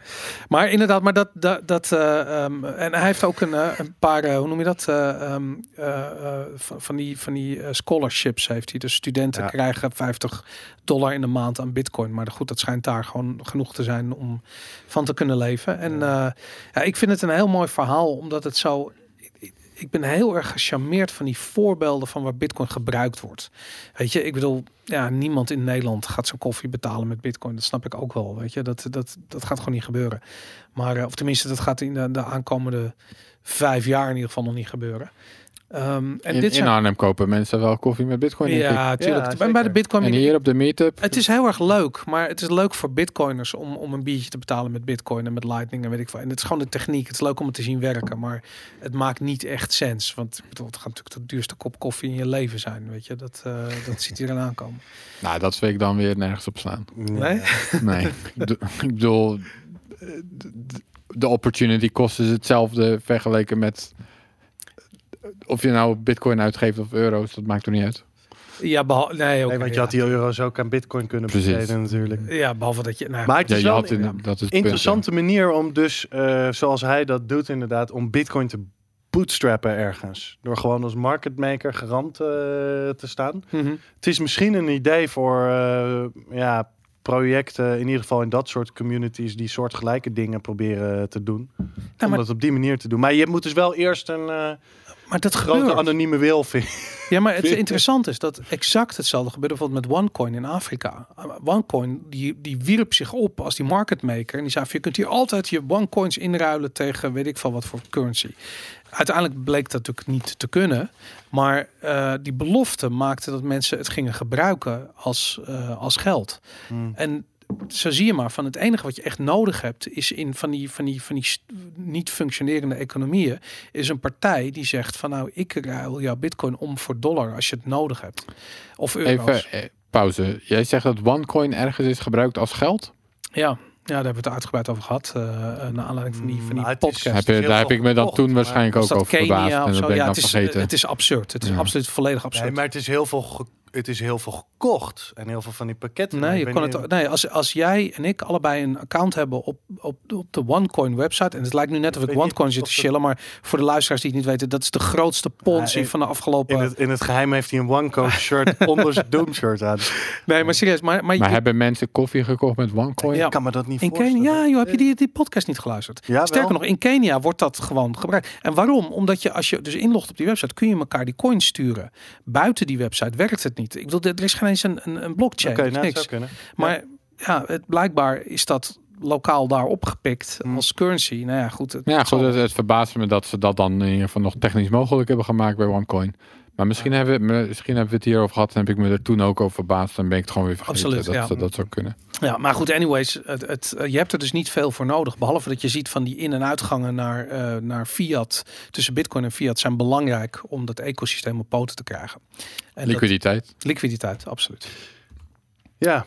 Maar inderdaad, maar dat, dat, dat eh, ehm, en hij heeft ook een, eh, een paar, hoe noem je dat, Eh, ehm, eh, eh, van, van die, van die scholarships heeft hij. Dus studenten Ja. krijgen 50 dollar in de maand aan bitcoin. Maar goed, dat schijnt daar gewoon genoeg te zijn om van te kunnen leven. En eh, ja, ik vind het een heel mooi verhaal, omdat het zo... ik- ben heel erg gecharmeerd van die voorbeelden van waar Bitcoin gebruikt wordt. Weet je, ik bedoel, ja, niemand in Nederland gaat zijn koffie betalen met Bitcoin. Dat snap ik ook wel. Weet je, dat, dat, dat gaat gewoon niet gebeuren. Maar, eh, of tenminste, dat gaat in de, de aankomende vijf jaar in ieder geval nog niet gebeuren. Ehm, en in, dit in Arnhem kopen mensen wel koffie met bitcoin. denk ik. ja, tuurlijk. Ja, En bij de. Bitcoin En hier op de meetup. het is heel erg leuk, maar het is leuk voor bitcoiners om, om een biertje te betalen met bitcoin en met lightning en weet ik veel. En het is gewoon de techniek. Het is leuk om het te zien werken, maar het maakt niet echt sens. Want ik bedoel, het gaat natuurlijk de duurste kop koffie in je leven zijn, weet je. Dat, eh, dat ziet iedereen aankomen. Nou, dat vind ik dan weer nergens op slaan. Nee? Nee, ik bedoel- ik bedoel, de- opportunity cost is hetzelfde vergeleken met of je nou bitcoin uitgeeft of euro's, dat maakt er niet uit. Ja, behal nee, oké, Nee, want je ja. had die euro's ook aan bitcoin kunnen besteden natuurlijk. Ja, behalve dat je... Nou, Maar het Ja, is je wel had in, een punt, interessante manier om dus, eh, zoals hij dat doet inderdaad, om bitcoin te bootstrappen ergens. Door gewoon als market maker garant eh, te staan. mhm. Het is misschien een idee voor eh, ja, projecten, in ieder geval in dat soort communities, die soortgelijke dingen proberen te doen. om Nou, maar, dat op die manier te doen. Maar je moet dus wel eerst een eh, maar dat grote gebeurt. anonieme wil vinden. Ja, maar het interessante is dat exact hetzelfde gebeurde bijvoorbeeld met OneCoin in Afrika. OneCoin die, die wierp zich op als die market maker. En die zei, van, je kunt hier altijd je OneCoins inruilen tegen weet ik veel wat voor currency. Uiteindelijk bleek dat natuurlijk niet te kunnen. Maar eh, die belofte maakte dat mensen het gingen gebruiken als, eh, als geld. En zo zie je maar van het enige wat je echt nodig hebt is in van die van die van die niet functionerende economieën is een partij die zegt van nou ik ruil jouw bitcoin om voor dollar als je het nodig hebt of euro's. Even eh, pauze. Jij zegt dat OneCoin ergens is gebruikt als geld? Ja, ja, daar hebben we het uitgebreid over gehad eh eh, naar aanleiding van die van die het is- podcast. Heb je, daar heb ik me dan toen waarschijnlijk ook over verbaasd. En dat ben ik Ja, dan het is, vergeten. het is absurd. Het is Ja. absoluut volledig absurd. Nee, maar het is heel veel, het is heel veel gekocht en heel veel van die pakketten. Nee, ik je kon het, nee als, als jij en ik allebei een account hebben op, op, op de OneCoin website. En het lijkt nu net of ik niet OneCoin zit te het- chillen. Maar voor de luisteraars die het niet weten. Dat is de grootste ponzi Ja, van de afgelopen... In het, in het geheim heeft hij een OneCode shirt onder zijn Doom shirt aan. nee, maar serieus. Maar, maar, Maar je- hebben mensen koffie gekocht met OneCoin? Ja. Ik kan me dat niet in voorstellen. Kenia, ja, joh, heb je die, die podcast niet geluisterd? Ja, Sterker wel. nog, in Kenia wordt dat gewoon gebruikt. En waarom? Omdat je als je dus inlogt op die website, kun je elkaar die coins sturen. Buiten die website werkt het niet. Ik bedoel, er is geen eens een, een, een blockchain. Oké, nou, dat niks. zou kunnen. Maar ja, het, blijkbaar is dat lokaal daar opgepikt Hmm. als currency. Nou ja, goed. Het, Ja, goed, het, het verbaast me dat ze dat dan in ieder geval nog technisch mogelijk hebben gemaakt bij OneCoin. Maar misschien, hebben, we- misschien hebben we het hierover gehad en heb ik me er toen ook over verbaasd. Dan ben ik het gewoon weer vergeten. Absoluut, dat, ja. dat, dat zou kunnen. Ja, maar goed, anyways, het, het, eh, je hebt er dus niet veel voor nodig. Behalve dat je ziet van die in- en uitgangen naar, eh, naar fiat, tussen bitcoin en fiat, zijn belangrijk om dat ecosysteem op poten te krijgen. En Liquiditeit. Dat, liquiditeit, absoluut. Ja,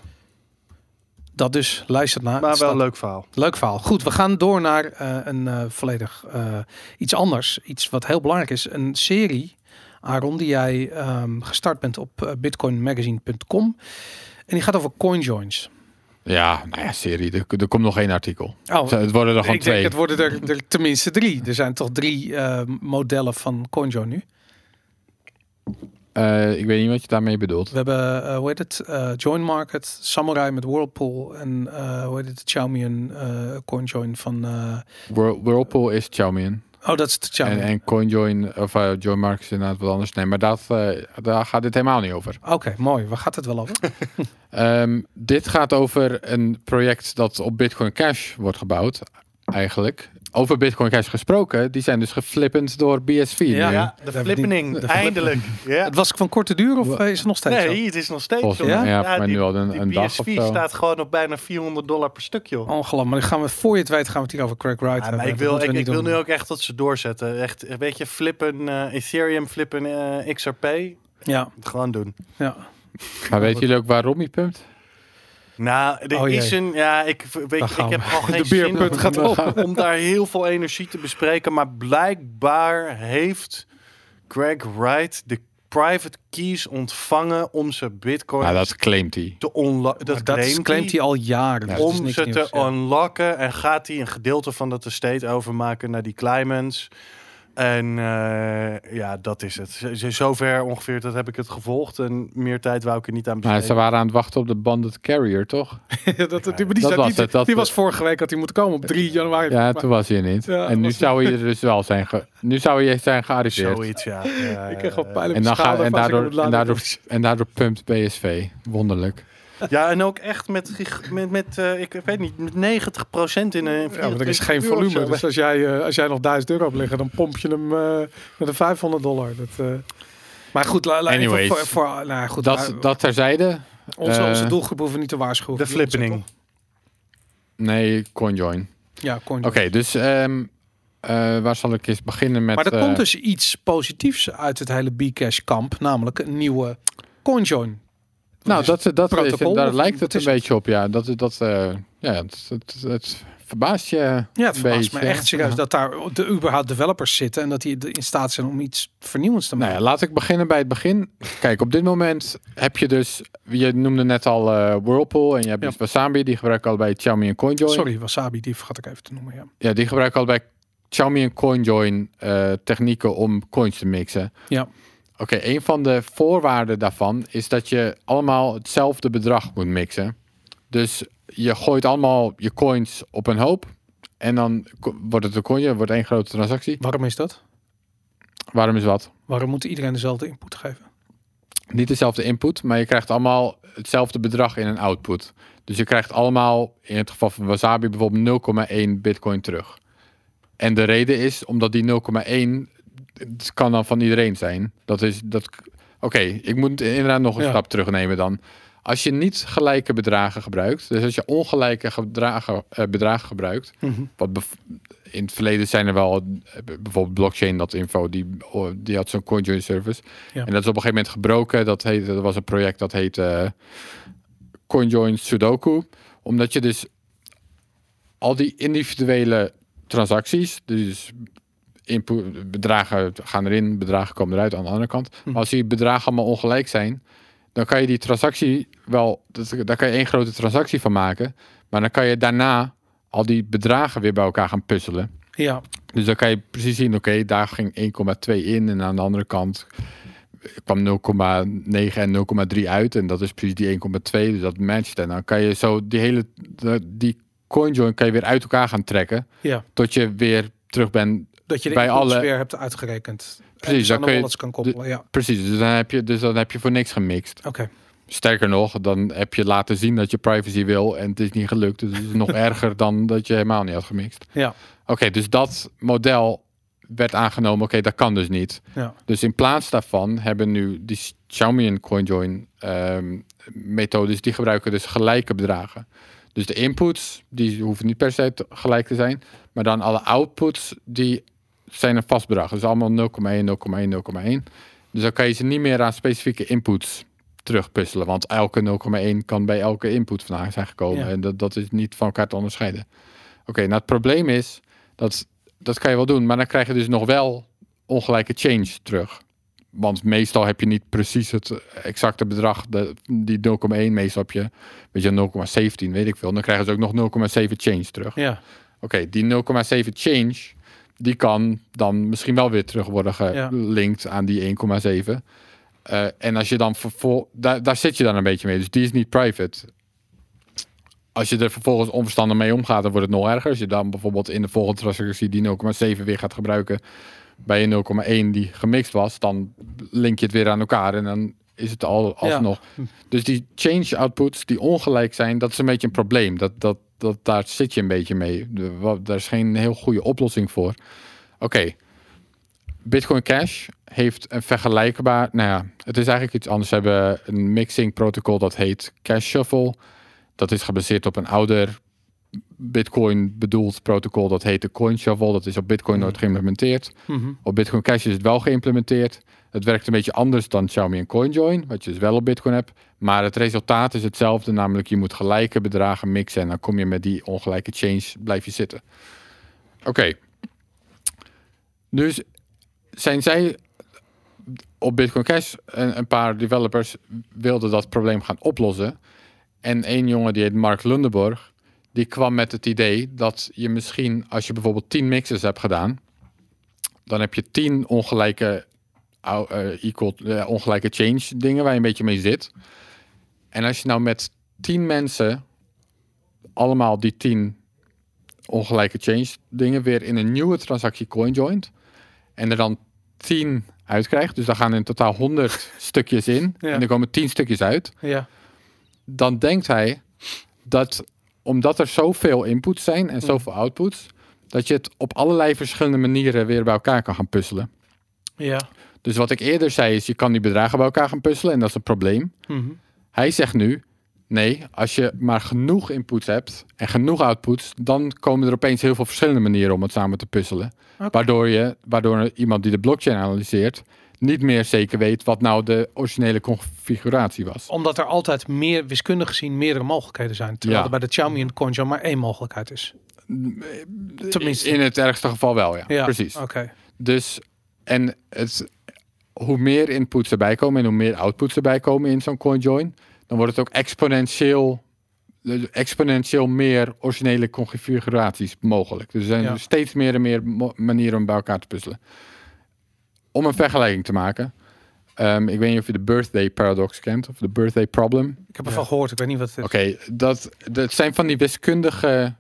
Dat dus, luistert naar. maar wel een leuk verhaal. Leuk verhaal. Goed, we gaan door naar eh, een eh, volledig eh, iets anders. Iets wat heel belangrijk is. Een serie, Aaron, die jij ehm, gestart bent op eh, bitcoinmagazine.com. En die gaat over coinjoins. Ja, nou ja, serie. Er, er komt nog één artikel. Oh, Het worden er gewoon ik twee. denk het worden er, er tenminste drie. Er zijn toch drie eh, modellen van CoinJoin nu. Eh, ik weet niet wat je daarmee bedoelt. We hebben, eh, hoe heet het, Join Market, Samurai met Whirlpool en hoe heet het, CoinJoin van... Whirlpool is Xiaomi. Oh, dat is het Xiaomi. En, en CoinJoin, of uh, Join is inderdaad wat anders. Nee, maar dat, eh, daar gaat dit helemaal niet over. Oké, mooi. Waar gaat het wel over? Ehm, dit gaat over een project dat op Bitcoin Cash wordt gebouwd, eigenlijk. Over Bitcoin Cash gesproken, die zijn dus geflippend door BSV. Ja, nu. Ja, de flippening, eindelijk. Ja. Het was van korte duur of is het nog steeds Nee, het is nog steeds Volgens ja, Ja, maar die- nu al een, een dag BSV of zo. staat gewoon op bijna 400 dollar per stuk, joh. Ongelooflijk. Maar dan gaan we, voor je het weet, gaan we het hier over Craig Wright Ja, maar ik wil, ik, wil nu ook echt dat ze doorzetten. Echt, weet je, flippen, eh, Ethereum flippen, eh, XRP. Ja, Gewoon doen. ja. Maar weten jullie ook waarom hij pumpt? Nou, er Oh, is een, ja, ik, weet, ik heb gewoon geen De zin beerput gaat om daar heel veel energie te bespreken. Maar blijkbaar heeft Greg Wright de private keys ontvangen om zijn bitcoin Ja, dat claimt hij. te unlocken. Dat, dat claimt hij al jaren. dus om ze nieuws, te ja. unlocken en gaat hij een gedeelte van dat estate overmaken naar die Climax. En eh, ja, dat is het. Z- Zover ongeveer, dat heb ik het gevolgd. En meer tijd wou ik er niet aan Maar besteden. ze waren aan het wachten op de banded carrier, toch? dat, die, maar die, Dat was die, het, dat- die was vorige week had hij moeten komen op 3 januari. Ja, Maar- toen was hij er niet. Ja, en nu zou hij er dus wel zijn. Ge nu zou hij zijn gearriveerd. Zoiets, ja. Ja, ik kreeg ja, wel pijn op En, dan daardoor, en, daardoor, en daardoor pumpt BSV. Wonderlijk. Ja, en ook echt met, met, met eh, ik weet niet, met 90% in een Ja, maar er is 24 geen volume. Dus als jij, eh, als jij nog 1000 euro hebt liggen, dan pomp je hem eh, met een 500 dollar. Dat, eh, Maar goed, la, la, Anyways, voor, voor, nou, goed Dat, maar dat terzijde. onze, onze doelgroep hoeven niet te waarschuwen. De flippening. Nee, CoinJoin. Ja, kon Oké, dus ehm, eh, waar zal ik eens beginnen met... Maar er komt dus iets positiefs uit het hele Bcash kamp, namelijk een nieuwe CoinJoin. Nou, dat, dat is, protocol, daar lijkt het een beetje op, ja. Dat, dat, eh, ja, het, het, het verbaast je Ja, het verbaast me echt serieus Ja. dat daar de überhaupt developers zitten en dat die in staat zijn om iets vernieuwends te Nou maken. ja, laat ik beginnen bij het begin. Kijk, op dit moment heb je dus... Je noemde net al eh, Whirlpool en je hebt Ja. dus Wasabi. Die gebruiken allebei Xiaomi en CoinJoin. Sorry, Wasabi, die vergat ik even te noemen. Ja. Ja, die gebruiken allebei Xiaomi en CoinJoin eh, technieken om coins te mixen. Ja. Oké, een van de voorwaarden daarvan is dat je allemaal hetzelfde bedrag moet mixen. Dus je gooit allemaal je coins op een hoop. En dan wordt het een coin, wordt één grote transactie. Waarom is dat? Waarom is wat? Waarom moet iedereen dezelfde input geven? Niet dezelfde input, maar je krijgt allemaal hetzelfde bedrag in een output. Dus je krijgt allemaal, in het geval van Wasabi bijvoorbeeld 0,1 bitcoin terug. En de reden is omdat die 0,1 het kan dan van iedereen zijn. Dat is dat. Oké, ik moet inderdaad nog een Ja. stap terugnemen dan. Als je niet gelijke bedragen gebruikt, dus als je ongelijke gedragen, eh, bedragen gebruikt, wat bev- in het verleden zijn er wel eh, bijvoorbeeld blockchain.info die oh, die had zo'n CoinJoin service Ja. en dat is op een gegeven moment gebroken. Dat heette, dat was een project dat heette CoinJoin Sudoku, omdat je dus al die individuele transacties, dus input, bedragen gaan erin, bedragen komen eruit aan de andere kant. Hm. Maar als die bedragen allemaal ongelijk zijn, dan kan je die transactie wel, dat, daar kan je één grote transactie van maken. Maar dan kan je daarna al die bedragen weer bij elkaar gaan puzzelen. Ja, Dus dan kan je precies zien, oké, daar ging 1,2 in en aan de andere kant kwam 0,9 en 0,3 uit. En dat is precies die 1,2, dus dat matcht. En dan kan je zo die hele, die CoinJoin kan je weer uit elkaar gaan trekken, ja. tot je weer terug bent Dat je de Bij alle- weer hebt uitgerekend. Precies, dan dan kun je kan koppelen. ja, Precies, dus dan heb je, dus dan heb je voor niks gemixt. oké. Sterker nog, dan heb je laten zien dat je privacy wil en het is niet gelukt. Dus het is nog erger dan dat je helemaal niet had gemixt. Ja, Oké, dus dat model werd aangenomen. Oké, dat kan dus niet. ja. Dus in plaats daarvan hebben nu die Xiaomi en CoinJoin ehm, methodes, die gebruiken dus gelijke bedragen. Dus de inputs, die hoeven niet per se gelijk te zijn. Maar dan alle outputs, die zijn een vast bedrag. Dus allemaal 0,1, 0,1, 0,1. Dus dan kan je ze niet meer aan specifieke inputs terugpuzzelen. Want elke 0,1 kan bij elke input vandaan zijn gekomen. Ja. En dat, dat is niet van elkaar te onderscheiden. Oké, nou het probleem is, dat, dat kan je wel doen. Maar dan krijg je dus nog wel ongelijke change terug. Want meestal heb je niet precies het exacte bedrag, de, die 0,1. Meestal heb je, weet je, 0,17, weet ik veel. Dan krijgen ze ook nog 0,7 change terug. ja. Oké, die 0,7 change, die kan dan misschien wel weer terug worden gelinkt aan die 1,7. Eh, en als je dan vervol, daar, daar zit je dan een beetje mee. Dus die is niet private. als je er vervolgens onverstandig mee omgaat, dan wordt het nog erger. Als je dan bijvoorbeeld in de volgende transactie die 0,7 weer gaat gebruiken bij een 0,1 die gemixt was, dan link je het weer aan elkaar en dan is het al alsnog. Dus die change outputs die ongelijk zijn, dat is een beetje een probleem. Dat, dat, dat, daar zit je een beetje mee. De, daar is geen heel goede oplossing voor. Oké, Bitcoin Cash heeft een vergelijkbaar... Nou ja, het is eigenlijk iets anders. Ze hebben een mixing protocol dat heet Cash Shuffle. Dat is gebaseerd op een ouder Bitcoin bedoeld protocol. Dat heet de Coin Shuffle. Dat is op Bitcoin nooit geïmplementeerd. Mhm. Op Bitcoin Cash is het wel geïmplementeerd. Het werkt een beetje anders dan Xiaomi en CoinJoin, wat je dus wel op Bitcoin hebt. Maar het resultaat is hetzelfde, namelijk je moet gelijke bedragen mixen en dan kom je met die ongelijke change, blijf je zitten. Oké. Dus zijn zij op Bitcoin Cash, een, paar developers wilden dat probleem gaan oplossen. En één jongen, die heet Mark Lundeborg, die kwam met het idee dat je misschien, als je bijvoorbeeld 10 mixes hebt gedaan, dan heb je 10 ongelijke, equal, eh, ongelijke change dingen waar je een beetje mee zit. En als je nou met 10 mensen allemaal die 10 ongelijke change dingen weer in een nieuwe transactie coin joint en er dan 10 uitkrijgt, dus daar gaan in totaal 100 stukjes in Ja. en er komen 10 stukjes uit, Ja. dan denkt hij dat omdat er zoveel inputs zijn en zoveel outputs, dat je het op allerlei verschillende manieren weer bij elkaar kan gaan puzzelen. Ja. Dus wat ik eerder zei is, je kan die bedragen bij elkaar gaan puzzelen en dat is een probleem. Mhm. Hij zegt nu, nee, als je maar genoeg inputs hebt en genoeg outputs, dan komen er opeens heel veel verschillende manieren om het samen te puzzelen. Waardoor, je, waardoor iemand die de blockchain analyseert, niet meer zeker weet wat nou de originele configuratie was. Omdat er altijd meer, wiskundig gezien, meerdere mogelijkheden zijn. Terwijl Ja. er bij de Xiaomi en CoinJoin maar één mogelijkheid is. Tenminste. In het ergste geval wel, ja. Ja, Precies. Oké. Dus, en het, hoe meer inputs erbij komen en hoe meer outputs erbij komen in zo'n CoinJoin, dan wordt het ook exponentieel, exponentieel meer originele configuraties mogelijk. Dus er zijn Ja. steeds meer en meer manieren om bij elkaar te puzzelen. Om een vergelijking te maken. ehm, ik weet niet of je de birthday paradox kent, of de birthday problem. Ik heb ervan gehoord, ik weet niet wat het is. Oké, dat, dat zijn van die wiskundige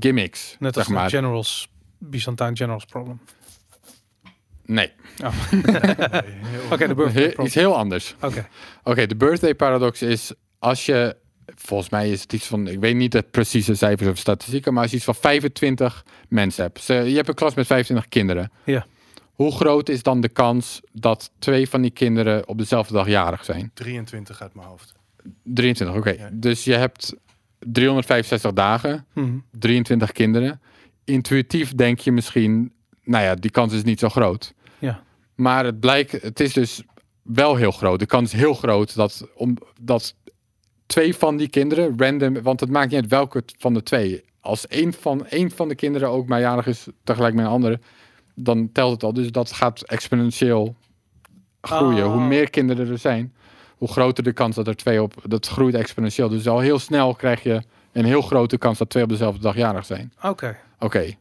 gimmicks, Net zeg als maar. de Generals, Byzantine Generals problem. Nee, Oké, de birthday He- iets heel anders. Oké. Oké, de birthday paradox is als je, volgens mij is het iets van, ik weet niet de precieze cijfers of statistieken, maar als je iets van 25 mensen hebt. Ze- Je hebt een klas met 25 kinderen. Ja. Hoe groot is dan de kans dat twee van die kinderen op dezelfde dag jarig zijn? 23 uit mijn hoofd. 23, oké. Ja. Dus je hebt 365 dagen, Mhm. 23 kinderen. Intuïtief denk je misschien, nou ja, die kans is niet zo groot. Ja. Maar het blijkt, het is dus wel heel groot. De kans is heel groot dat, om, dat twee van die kinderen random, want het maakt niet uit welke van de twee. Als één van, één van de kinderen ook maar jarig is tegelijk met een andere, dan telt het al. Dus dat gaat exponentieel groeien. Oh. Hoe meer kinderen er zijn, hoe groter de kans dat er twee op, dat groeit exponentieel. Dus al heel snel krijg je een heel grote kans dat twee op dezelfde dag jarig zijn. Oké. Oké.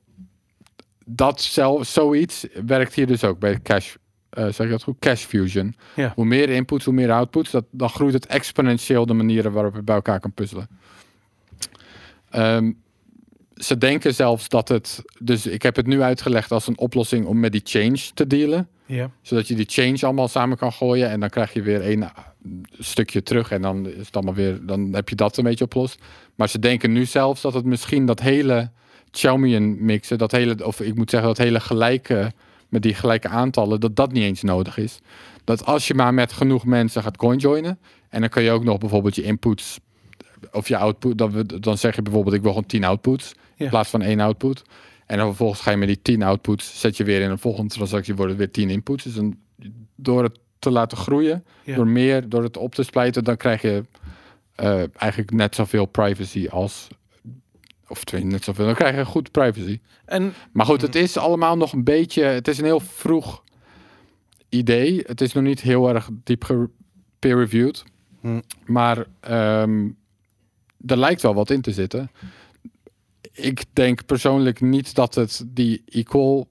Dat zelf, zoiets werkt hier dus ook bij Cash. eh zeg je dat goed? Cash Fusion. Ja. Hoe meer inputs, hoe meer outputs. Dat, dan groeit het exponentieel de manieren waarop je bij elkaar kan puzzelen. Ehm, ze denken zelfs dat het. Dus ik heb het nu uitgelegd als een oplossing om met die change te dealen. Ja. Zodat je die change allemaal samen kan gooien. En dan krijg je weer één eh, stukje terug. En dan is het allemaal weer. Dan heb je dat een beetje oplost. Maar ze denken nu zelfs dat het misschien dat hele Xiaomi mixen, dat hele, of ik moet zeggen, dat hele gelijke, met die gelijke aantallen, dat dat niet eens nodig is. Dat als je maar met genoeg mensen gaat coinjoinen, en dan kun je ook nog bijvoorbeeld je inputs, of je output, dan, dan zeg je bijvoorbeeld, ik wil gewoon 10 outputs, Ja. in plaats van één output. En dan vervolgens ga je met die 10 outputs, zet je weer in een volgende transactie, worden het weer 10 inputs. Dus dan, door het te laten groeien, Ja. door meer, door het op te splijten, dan krijg je eh, eigenlijk net zoveel privacy als. Of twee, net zoveel. Dan krijg je goed privacy. En Maar goed, het is allemaal nog een beetje. Het is een heel vroeg idee. Het is nog niet heel erg diep peer-reviewed. Hm. Maar ehm, er lijkt wel wat in te zitten. Ik denk persoonlijk niet dat het die equal,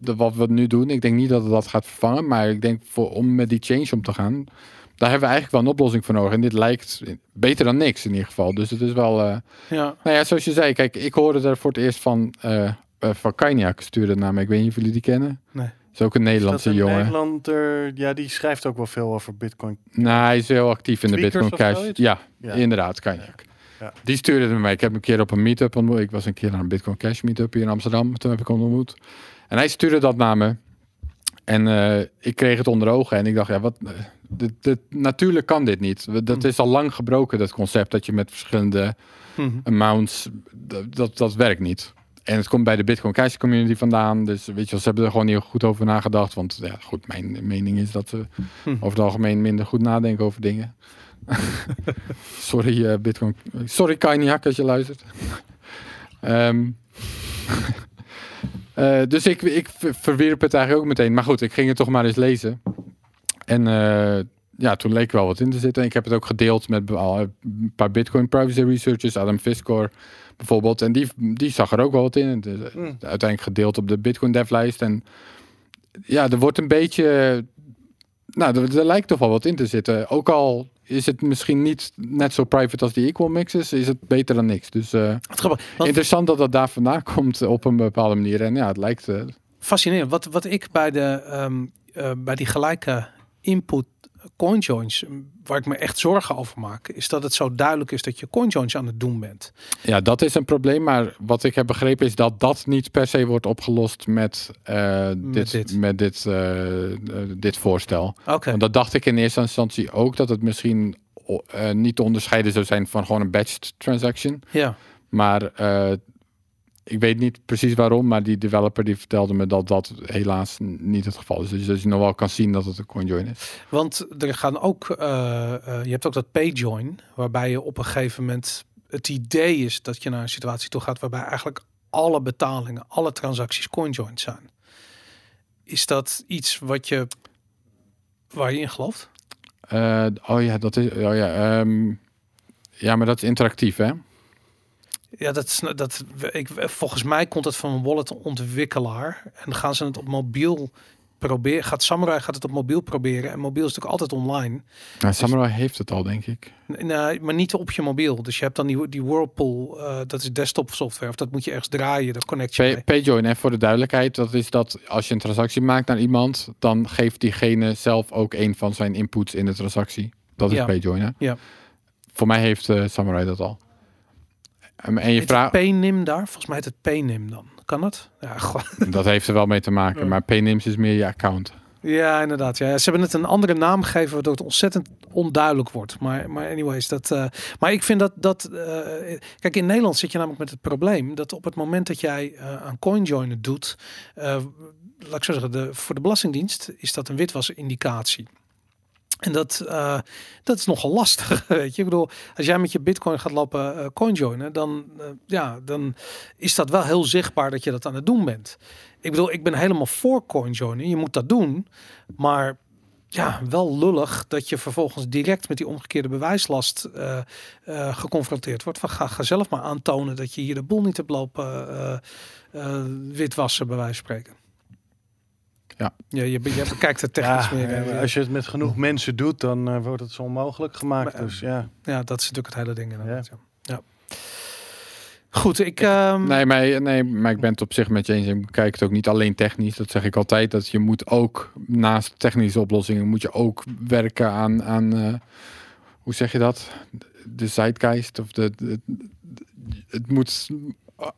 de, wat we nu doen, ik denk niet dat het dat gaat vervangen. Maar ik denk voor, om met die change om te gaan, daar hebben we eigenlijk wel een oplossing voor nodig. En dit lijkt beter dan niks in ieder geval. Dus het is wel... eh, Ja. nou ja, zoals je zei, kijk, ik hoorde er voor het eerst van, eh uh, van Kainiak stuurde het naar me. Ik weet niet of jullie die kennen. Nee. Is ook een Nederlandse dat een jongen. Nederlander, ja, die schrijft ook wel veel over Bitcoin. Nou, hij is heel actief in de Bitcoin Cash. Ja, Ja. inderdaad, Kainiak. Ja. Die stuurde het me mee. Ik heb een keer op een meetup ontmoet. Ik was een keer naar een Bitcoin Cash meetup hier in Amsterdam. Toen heb ik hem ontmoet. En hij stuurde dat naar me. En eh, ik kreeg het onder ogen. En ik dacht, ja, wat... dit, dit, natuurlijk kan dit niet. Dat Hm. is al lang gebroken, dat concept. Dat je met verschillende Mhm. amounts... Dat, dat, werkt niet. En het komt bij de Bitcoin Cash community vandaan. Dus weet je, wel, ze hebben er gewoon niet goed over nagedacht. Want ja, goed, mijn mening is dat ze Hm. over het algemeen minder goed nadenken over dingen. sorry, eh, Bitcoin. Sorry, Kainiak, als je luistert. Ehm, eh, dus ik, ik ver- verwierp het eigenlijk ook meteen. Maar goed, ik ging het toch maar eens lezen. En eh, ja, toen leek wel wat in te zitten. Ik heb het ook gedeeld met al een paar Bitcoin privacy researchers, Adam Fiskor bijvoorbeeld. En die, die zag er ook wel wat in. Eh, Mm. Uiteindelijk gedeeld op de Bitcoin devlijst. En ja, er wordt een beetje. Nou, er, er lijkt toch wel wat in te zitten. Ook al is het misschien niet net zo private als die equal mixes, is het beter dan niks. Dus eh, Het grappig, want interessant dat dat daar vandaan komt op een bepaalde manier. En ja, het lijkt. eh, fascinerend. Wat, wat ik bij, de, ehm, eh, bij die gelijke input coinjoins, waar ik me echt zorgen over maak, is dat het zo duidelijk is dat je coinjoins aan het doen bent. Ja, dat is een probleem. Maar wat ik heb begrepen is dat dat niet per se wordt opgelost met, eh, dit, dit. met dit, eh, eh, dit voorstel. Oké. Want dat dacht ik in eerste instantie ook, dat het misschien niet te onderscheiden zou zijn van gewoon een batched transaction. Ja. Maar ik weet niet precies waarom, maar die developer die vertelde me dat dat helaas niet het geval is. Dus dat je nog wel kan zien dat het een CoinJoin is. Want er gaan ook, eh, eh, je hebt ook dat payjoin, waarbij je op een gegeven moment het idee is dat je naar een situatie toe gaat waarbij eigenlijk alle betalingen, alle transacties coinjoined zijn. Is dat iets wat je waar je in gelooft? Eh, oh ja, dat is. Oh ja, ehm, ja, maar dat is interactief, hè? Ja, dat, is- dat ik, volgens mij komt het van een wallet-ontwikkelaar en dan gaan ze het op mobiel proberen. Gaat Samurai gaat het op mobiel proberen en mobiel is natuurlijk altijd online. Nou, Samurai heeft het al, denk ik. Nee, maar niet op je mobiel. Dus je hebt dan die, die Whirlpool, eh, dat is desktop software. Of dat moet je ergens draaien, daar connect je. Payjoin, en voor de duidelijkheid, dat is dat als je een transactie maakt naar iemand, dan geeft diegene zelf ook een van zijn inputs in de transactie. Dat is Ja. Payjoin, hè? Ja. Voor mij heeft eh, Samurai dat al. En, en je vraagt, daar? Volgens mij heet het Paynim dan. Kan dat? Ja, dat heeft er wel mee te maken, Ja. maar Paynims is meer je account. ja inderdaad. Ja. Ze hebben het een andere naam gegeven waardoor het ontzettend onduidelijk wordt. Maar, maar anyways, dat. eh, maar ik vind dat dat. eh, kijk, in Nederland zit je namelijk met het probleem dat op het moment dat jij eh, aan CoinJoiner doet, laat ik zo zeggen, de, voor de Belastingdienst is dat een witwasindicatie. En dat, eh, dat is nogal lastig, weet je. Ik bedoel, als jij met je bitcoin gaat lopen eh coinjoinen, dan, eh, ja, dan is dat wel heel zichtbaar dat je dat aan het doen bent. Ik bedoel, ik ben helemaal voor coinjoinen. Je moet dat doen. Maar ja, wel lullig dat je vervolgens direct met die omgekeerde bewijslast geconfronteerd wordt. Van, ga, ga zelf maar aantonen dat je hier de boel niet hebt lopen witwassen, bij wijze spreken. Ja. ja je, je bekijkt het technisch Ja, meer. eh, als je het met genoeg mensen doet, dan eh, wordt het zo onmogelijk gemaakt. Maar, eh, dus ja. Ja, dat is natuurlijk het hele ding. inderdaad, Ja. Ja. Goed, ik... ehm, Nee maar, nee, maar ik ben het op zich met je eens. Ik bekijk het ook niet alleen technisch. Dat zeg ik altijd. Dat je moet ook, naast technische oplossingen, moet je ook werken aan, aan eh, hoe zeg je dat? De zeitgeist. Of de, de- de- het moet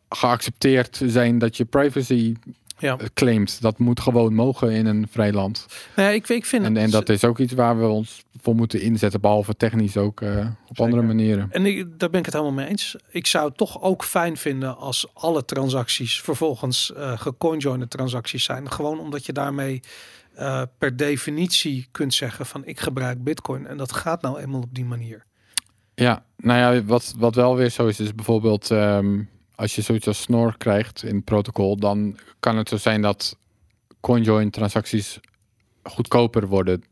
geaccepteerd zijn dat je privacy ja. claimt. Dat moet gewoon mogen in een vrij land. Nee, ik, ik vind En, en dat is ook iets waar we ons voor moeten inzetten. Behalve technisch ook eh, op andere manieren. En ik, daar ben ik het helemaal mee eens. Ik zou het toch ook fijn vinden als alle transacties vervolgens eh geconjoinde transacties zijn. Gewoon omdat je daarmee eh, per definitie kunt zeggen van ik gebruik bitcoin. En dat gaat nou eenmaal op die manier. Ja, nou ja, wat, wat wel weer zo is, is bijvoorbeeld ehm, als je zoiets als snor krijgt in het protocol, dan kan het zo zijn dat CoinJoin transacties goedkoper worden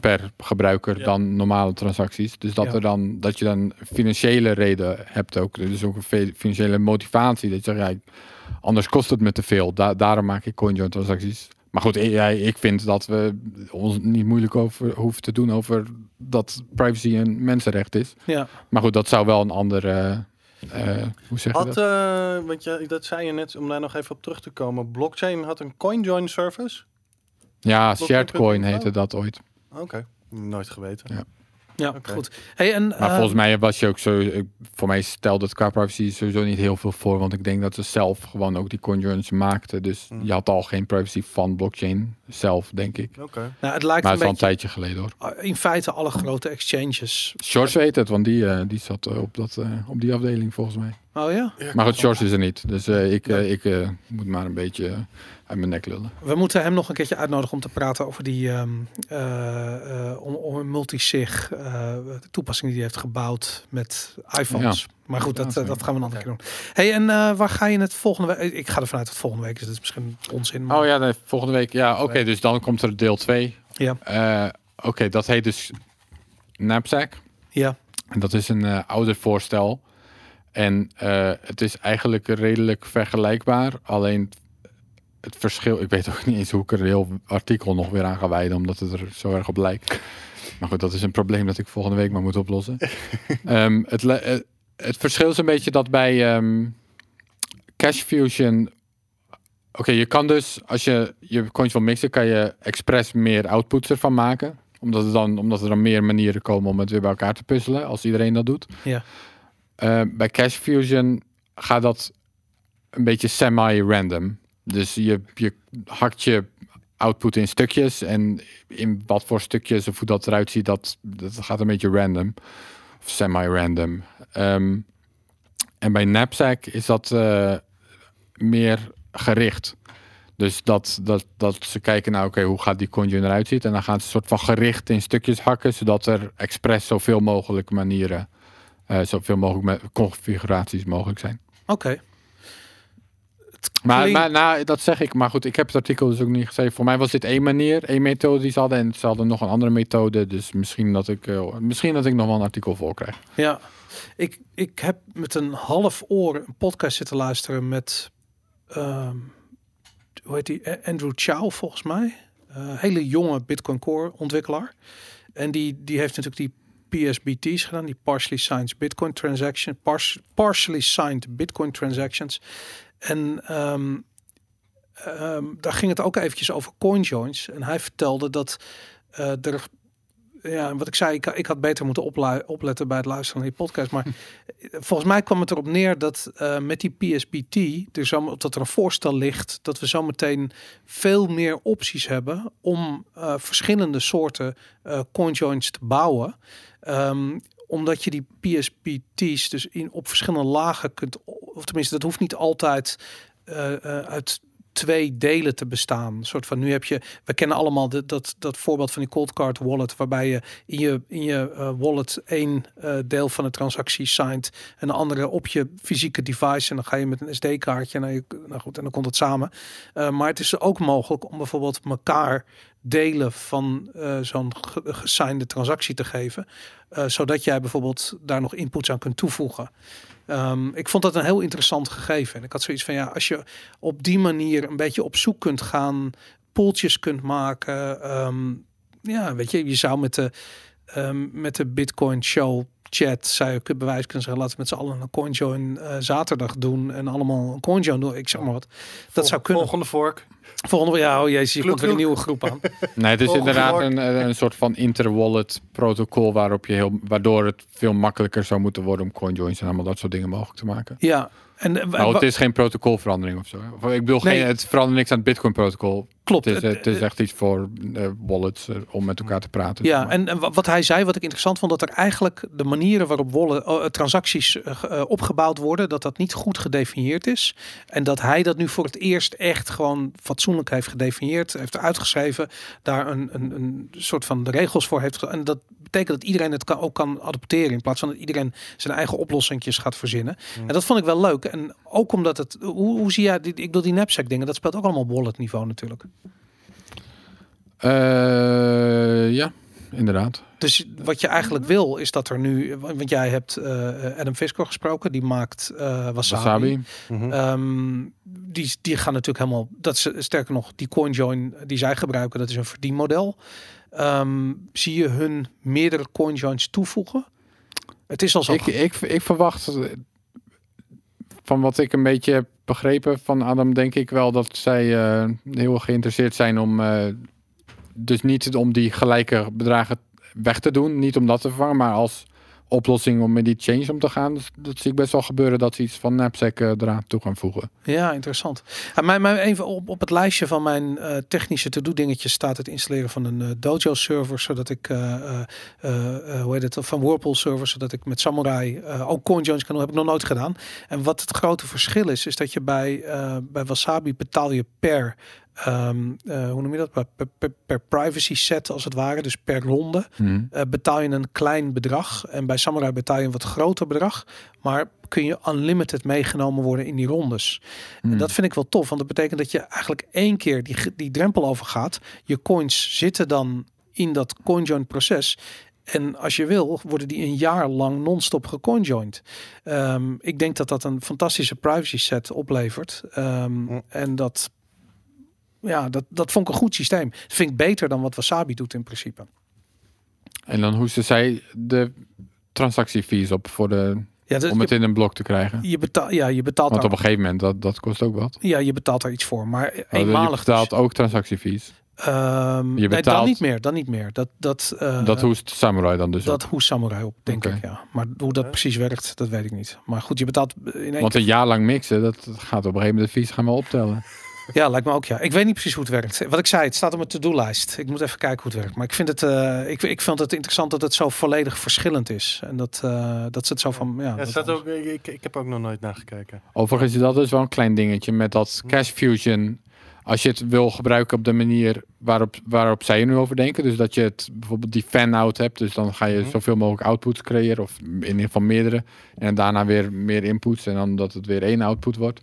per gebruiker Ja. dan normale transacties. Dus dat, Ja. er dan, dat je dan financiële reden hebt ook. Dus ook een financiële motivatie. Dat je zegt, ja, anders kost het me te veel. Da daarom maak ik CoinJoin transacties. Maar goed, ja, ik vind dat we ons niet moeilijk over hoeven te doen over dat privacy een mensenrecht is. Ja. Maar goed, dat zou wel een andere. Eh, hoe zeg je Had, dat? eh, want je, dat zei je net, om daar nog even op terug te komen. Blockchain had een CoinJoin service. Ja, Blockchain Sharedcoin heette dat ooit. Oké, nooit geweten. Ja. Ja, goed. Hey, en, Maar eh, volgens mij was je ook zo. ik- Voor mij stelde het qua privacy sowieso niet heel veel voor. Want ik denk dat ze zelf gewoon ook die conjoins maakten. Dus Hmm. je had al geen privacy van blockchain zelf, denk ik. Oké. nou, het lijkt Maar een het is al een tijdje geleden hoor. In feite alle grote exchanges. Shorts weet het, want die, eh, die zat eh, op, dat, eh, op die afdeling volgens mij. Oh ja? Maar goed, Shorts is er niet. Dus eh, ik, eh, ik eh, moet maar een beetje uit mijn nek lullen. We moeten hem nog een keertje uitnodigen om te praten over die ehm, eh, eh, om, om een multisig eh, toepassing die hij heeft gebouwd met iPhones. Maar goed, dat, Ja, dat gaan we een andere keer doen. Hey, en eh, waar ga je het volgende week? Ik ga ervan uit dat volgende week is. Dat is misschien onzin. Maar... Oh ja, nee, volgende week. Ja, oké. dus dan komt er deel 2. Ja. oké, dat heet dus Knapsack. Ja. En dat is een eh ouder voorstel. En eh, het is eigenlijk redelijk vergelijkbaar. Alleen het verschil... Ik weet ook niet eens hoe ik er een heel artikel nog weer aan ga wijden. Omdat het er zo erg op lijkt. Maar goed, dat is een probleem dat ik volgende week maar moet oplossen. Ehm, het, eh, het verschil is een beetje dat bij ehm, Cash Fusion... Oké, je kan dus, als je je coins wil mixen, kan je expres meer outputs ervan maken. Omdat, het dan, omdat er dan meer manieren komen om het weer bij elkaar te puzzelen, als iedereen dat doet. Ja. Eh, bij Cash Fusion gaat dat een beetje semi-random. Dus je, je hakt je output in stukjes en in wat voor stukjes of hoe dat eruit ziet, dat, dat gaat een beetje random. Of semi-random. Ehm, en bij Knapsack is dat eh, meer gericht. Dus dat, dat, dat ze kijken naar, oké, hoe gaat die conjoin eruit zien? En dan gaan ze een soort van gericht in stukjes hakken, zodat er expres zoveel mogelijk manieren, zoveel mogelijk me- configuraties mogelijk zijn. Oké. Maar, maar nou, dat zeg ik. Maar goed, ik heb het artikel dus ook niet geschreven. Voor mij was dit één manier, één methode die ze hadden. En ze hadden nog een andere methode. Dus misschien dat ik, eh, misschien dat ik nog wel een artikel voor krijg. Ja, ik, ik heb met een half oor een podcast zitten luisteren met, ehm, hoe heet die, Andrew Chow volgens mij. Eh, hele jonge Bitcoin Core ontwikkelaar. En die, die heeft natuurlijk die PSBT's gedaan, die Partially Signed Bitcoin Transaction, pars, Partially Signed Bitcoin Transactions. En ehm, ehm, daar ging het ook eventjes over CoinJoins. En hij vertelde dat eh, er ja, wat ik zei, ik, ik had beter moeten opletten bij het luisteren naar die podcast. Maar volgens mij kwam het erop neer dat eh, met die PSBT, er zo, dat er een voorstel ligt dat we zometeen veel meer opties hebben om eh, verschillende soorten coinjoins te bouwen. Ehm, omdat je die PSBT's dus in, op verschillende lagen kunt, of tenminste, dat hoeft niet altijd eh, eh, uit twee delen te bestaan. Een soort van nu heb je, we kennen allemaal de, dat, dat voorbeeld van die cold card wallet, waarbij je in je, in je eh, wallet één eh, deel van de transactie signed en de andere op je fysieke device. En dan ga je met een SD-kaartje. Nou, je, nou goed, en dan komt het samen. Eh, maar het is ook mogelijk om bijvoorbeeld elkaar delen van eh, zo'n ge- gesignde transactie te geven. zodat jij bijvoorbeeld daar nog inputs aan kunt toevoegen. Ehm, ik vond dat een heel interessant gegeven. En ik had zoiets van ja, als je op die manier een beetje op zoek kunt gaan, poeltjes kunt maken. ehm, ja, weet je, je zou met de, ehm, met de Bitcoin Show chat zou je bewijs kunnen zeggen, laten we met z'n allen een CoinJoin eh zaterdag doen en allemaal een CoinJoin doen. Ik zeg maar wat. Dat zou kunnen. Volgende vork. Volgende ja, oh jezus, je Kloek, komt weer een nieuwe groep aan. Nee, het is Volgende inderdaad een, eh, een soort van inter-wallet protocol waarop je heel, waardoor het veel makkelijker zou moeten worden om coinjoins en allemaal dat soort dingen mogelijk te maken. Ja, en eh, Nou, het is geen protocolverandering of zo. Ik bedoel, Nee. geen, het verandert niks aan het Bitcoin protocol. klopt. Het is, Het- het is echt iets voor eh, wallets eh, om met elkaar te praten. Ja, zeg maar. en, en wa- wat hij zei, wat ik interessant vond, dat er eigenlijk de manieren waarop wallet, eh, transacties eh, ge- eh, opgebouwd worden, dat dat niet goed gedefinieerd is. En dat hij dat nu voor het eerst echt gewoon fatsoenlijk heeft gedefinieerd, heeft uitgeschreven, daar een, een, een soort van de regels voor heeft. En dat betekent dat iedereen het kan, ook kan adopteren, in plaats van dat iedereen zijn eigen oplossingjes gaat verzinnen. En dat vond ik wel leuk. En ook omdat het, hoe, hoe zie jij, die, ik bedoel die knapsack dingen, dat speelt ook allemaal op wallet niveau natuurlijk. Eh, ja, inderdaad. Dus wat je eigenlijk wil is dat er nu, want jij hebt eh, Adam Fisker gesproken, die maakt eh wasabi. Wasabi. Mhm. Ehm, die, die gaan natuurlijk helemaal, dat is sterker nog, die CoinJoin die zij gebruiken, dat is een verdienmodel. Ehm, zie je hun meerdere CoinJoins toevoegen? Het is al zo. Ik, ik, ik verwacht, eh, van wat ik een beetje heb begrepen van Adam, denk ik wel dat zij eh, heel geïnteresseerd zijn om, eh, dus niet om die gelijke bedragen weg te doen, niet om dat te vervangen, maar als oplossing om met die change om te gaan. Dat zie ik best wel gebeuren dat ze iets van knapsack eh, eraan toe gaan voegen. Ja, interessant. Mijn, mijn, even op, op het lijstje van mijn eh, technische to-do dingetjes staat het installeren van een eh, Dojo server, zodat ik, eh, hoe heet het, van Whirlpool server, zodat ik met Samurai ook CoinJoins kan doen. Heb ik nog nooit gedaan. En wat het grote verschil is, is dat je bij, bij Wasabi betaal je per, ehm, eh, hoe noem je dat, per, per, privacy set als het ware, dus per ronde. eh, betaal je een klein bedrag. En bij Samurai betaal je een wat groter bedrag. Maar kun je unlimited meegenomen worden in die rondes. Hmm. En dat vind ik wel tof. Want dat betekent dat je eigenlijk één keer die, die drempel overgaat. Je coins zitten dan in dat CoinJoin proces. En als je wil, worden die een jaar lang non-stop gecoinjoined. Ehm ik denk dat dat een fantastische privacy set oplevert. Ehm. En dat, ja, dat, dat vond ik een goed systeem. Dat vind ik beter dan wat Wasabi doet in principe. En dan hoesten zij de transactiefees op voor de, Ja, dus om het je, in een blok te krijgen. je, betaalt, ja, je betaalt Want op een gegeven moment, dat, dat kost ook wat. ja, je betaalt daar iets voor. Maar Oh, Je eenmalig. betaalt ook transactiefees. dus. Ehm, nee, dan betaalt- niet meer. Dan niet meer. Dat, dat, eh, dat hoest Samurai dan dus dat op. hoe Samurai op, denk ik. Ja. Maar hoe dat precies werkt, dat weet ik niet. Maar goed, je betaalt in één Want keer. een jaar lang mixen, dat gaat op een gegeven moment de fees gaan we optellen. Ja, lijkt me ook. Ja, ik weet niet precies hoe het werkt. Wat ik zei, het staat op mijn to-do-lijst. Ik moet even kijken hoe het werkt. Maar ik vind het, eh, ik, ik vind het interessant dat het zo volledig verschillend is. En dat, eh, dat ze het zo van. Ja, Ja, dat staat ook, ik, ik, heb ook nog nooit nagekeken. Overigens is dat dus wel een klein dingetje met dat Cash Fusion. Als je het wil gebruiken op de manier waarop, waarop zij er nu over denken. Dus dat je het bijvoorbeeld die fan-out hebt. Dus dan ga je Mhm. zoveel mogelijk outputs creëren. Of in ieder geval meerdere. En daarna weer meer inputs. En dan dat het weer één output wordt.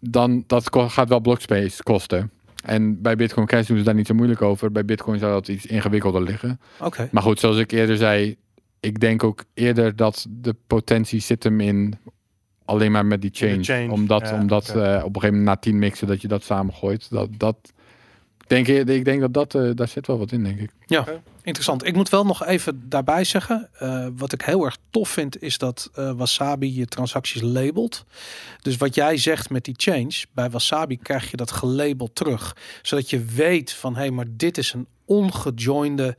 Dan dat gaat wel blockspace kosten. En bij Bitcoin Cash doen ze daar niet zo moeilijk over. Bij Bitcoin zou dat iets ingewikkelder liggen. Oké. Maar goed, zoals ik eerder zei, ik denk ook eerder dat de potentie zit hem in alleen maar met die change. Omdat, ja, omdat eh, op een gegeven moment na 10 mixen dat je dat samengooit. Dat, dat, denk, ik ik denk dat, dat eh, daar zit wel wat in, denk ik. Interessant. Ik moet wel nog even daarbij zeggen. eh, wat ik heel erg tof vind, is dat eh, Wasabi je transacties labelt. Dus wat jij zegt met die change, bij Wasabi krijg je dat gelabeld terug. Zodat je weet van hé, hey, maar dit is een ongejoinde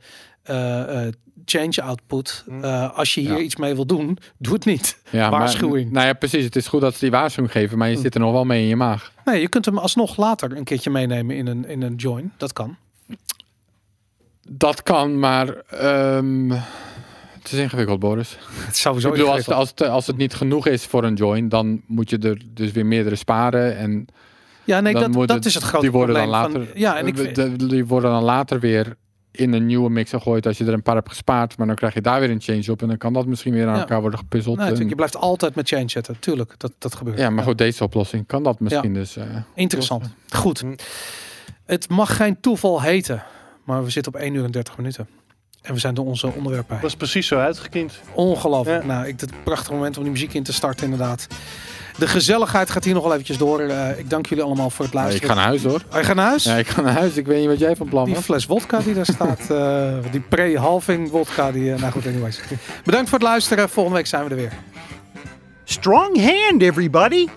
change output. Hm. Eh, als je hier Ja. iets mee wil doen, doe het niet. Ja, Waarschuwing. Maar, nou ja, precies. Het is goed dat ze die waarschuwing geven, maar je Hm. zit er nog wel mee in je maag. Nee, je kunt hem alsnog later een keertje meenemen in een, in een join. Dat kan. Dat kan, maar ehm, het is ingewikkeld, Boris. Het is sowieso ik bedoel, als, als, het, als het niet genoeg is voor een join, dan moet je er dus weer meerdere sparen. En Ja, nee, dan dat, dat het- is het grote die worden probleem. dan van- later, ja, en ik eh, die worden dan later weer in een nieuwe mix gegooid als je er een paar hebt gespaard. Maar dan krijg je daar weer een change op en dan kan dat misschien weer aan Ja. elkaar worden gepuzzeld. Nee, En- je blijft altijd met change zetten. Tuurlijk, dat, dat gebeurt. ja, maar goed, deze oplossing kan dat misschien dus. eh, Interessant. Goed. Hm. Het mag geen toeval heten, maar we zitten op 1 uur en 30 minuten. En we zijn door onze onderwerp bij. Dat is precies zo uitgekiend. Ongelooflijk. Ja. Nou, ik het prachtige moment om die muziek in te starten, inderdaad. De gezelligheid gaat hier nog wel eventjes door. Eh, ik dank jullie allemaal voor het ik luisteren. ga naar huis hoor. Oh, je gaat naar huis? Ja, ik ga naar huis. Ik weet niet wat jij van plan Die was. fles wodka die daar staat. eh, die pre-halving wodka. Die, eh, nou goed, anyways. Bedankt voor het luisteren. Volgende week zijn we er weer. Strong hand, everybody!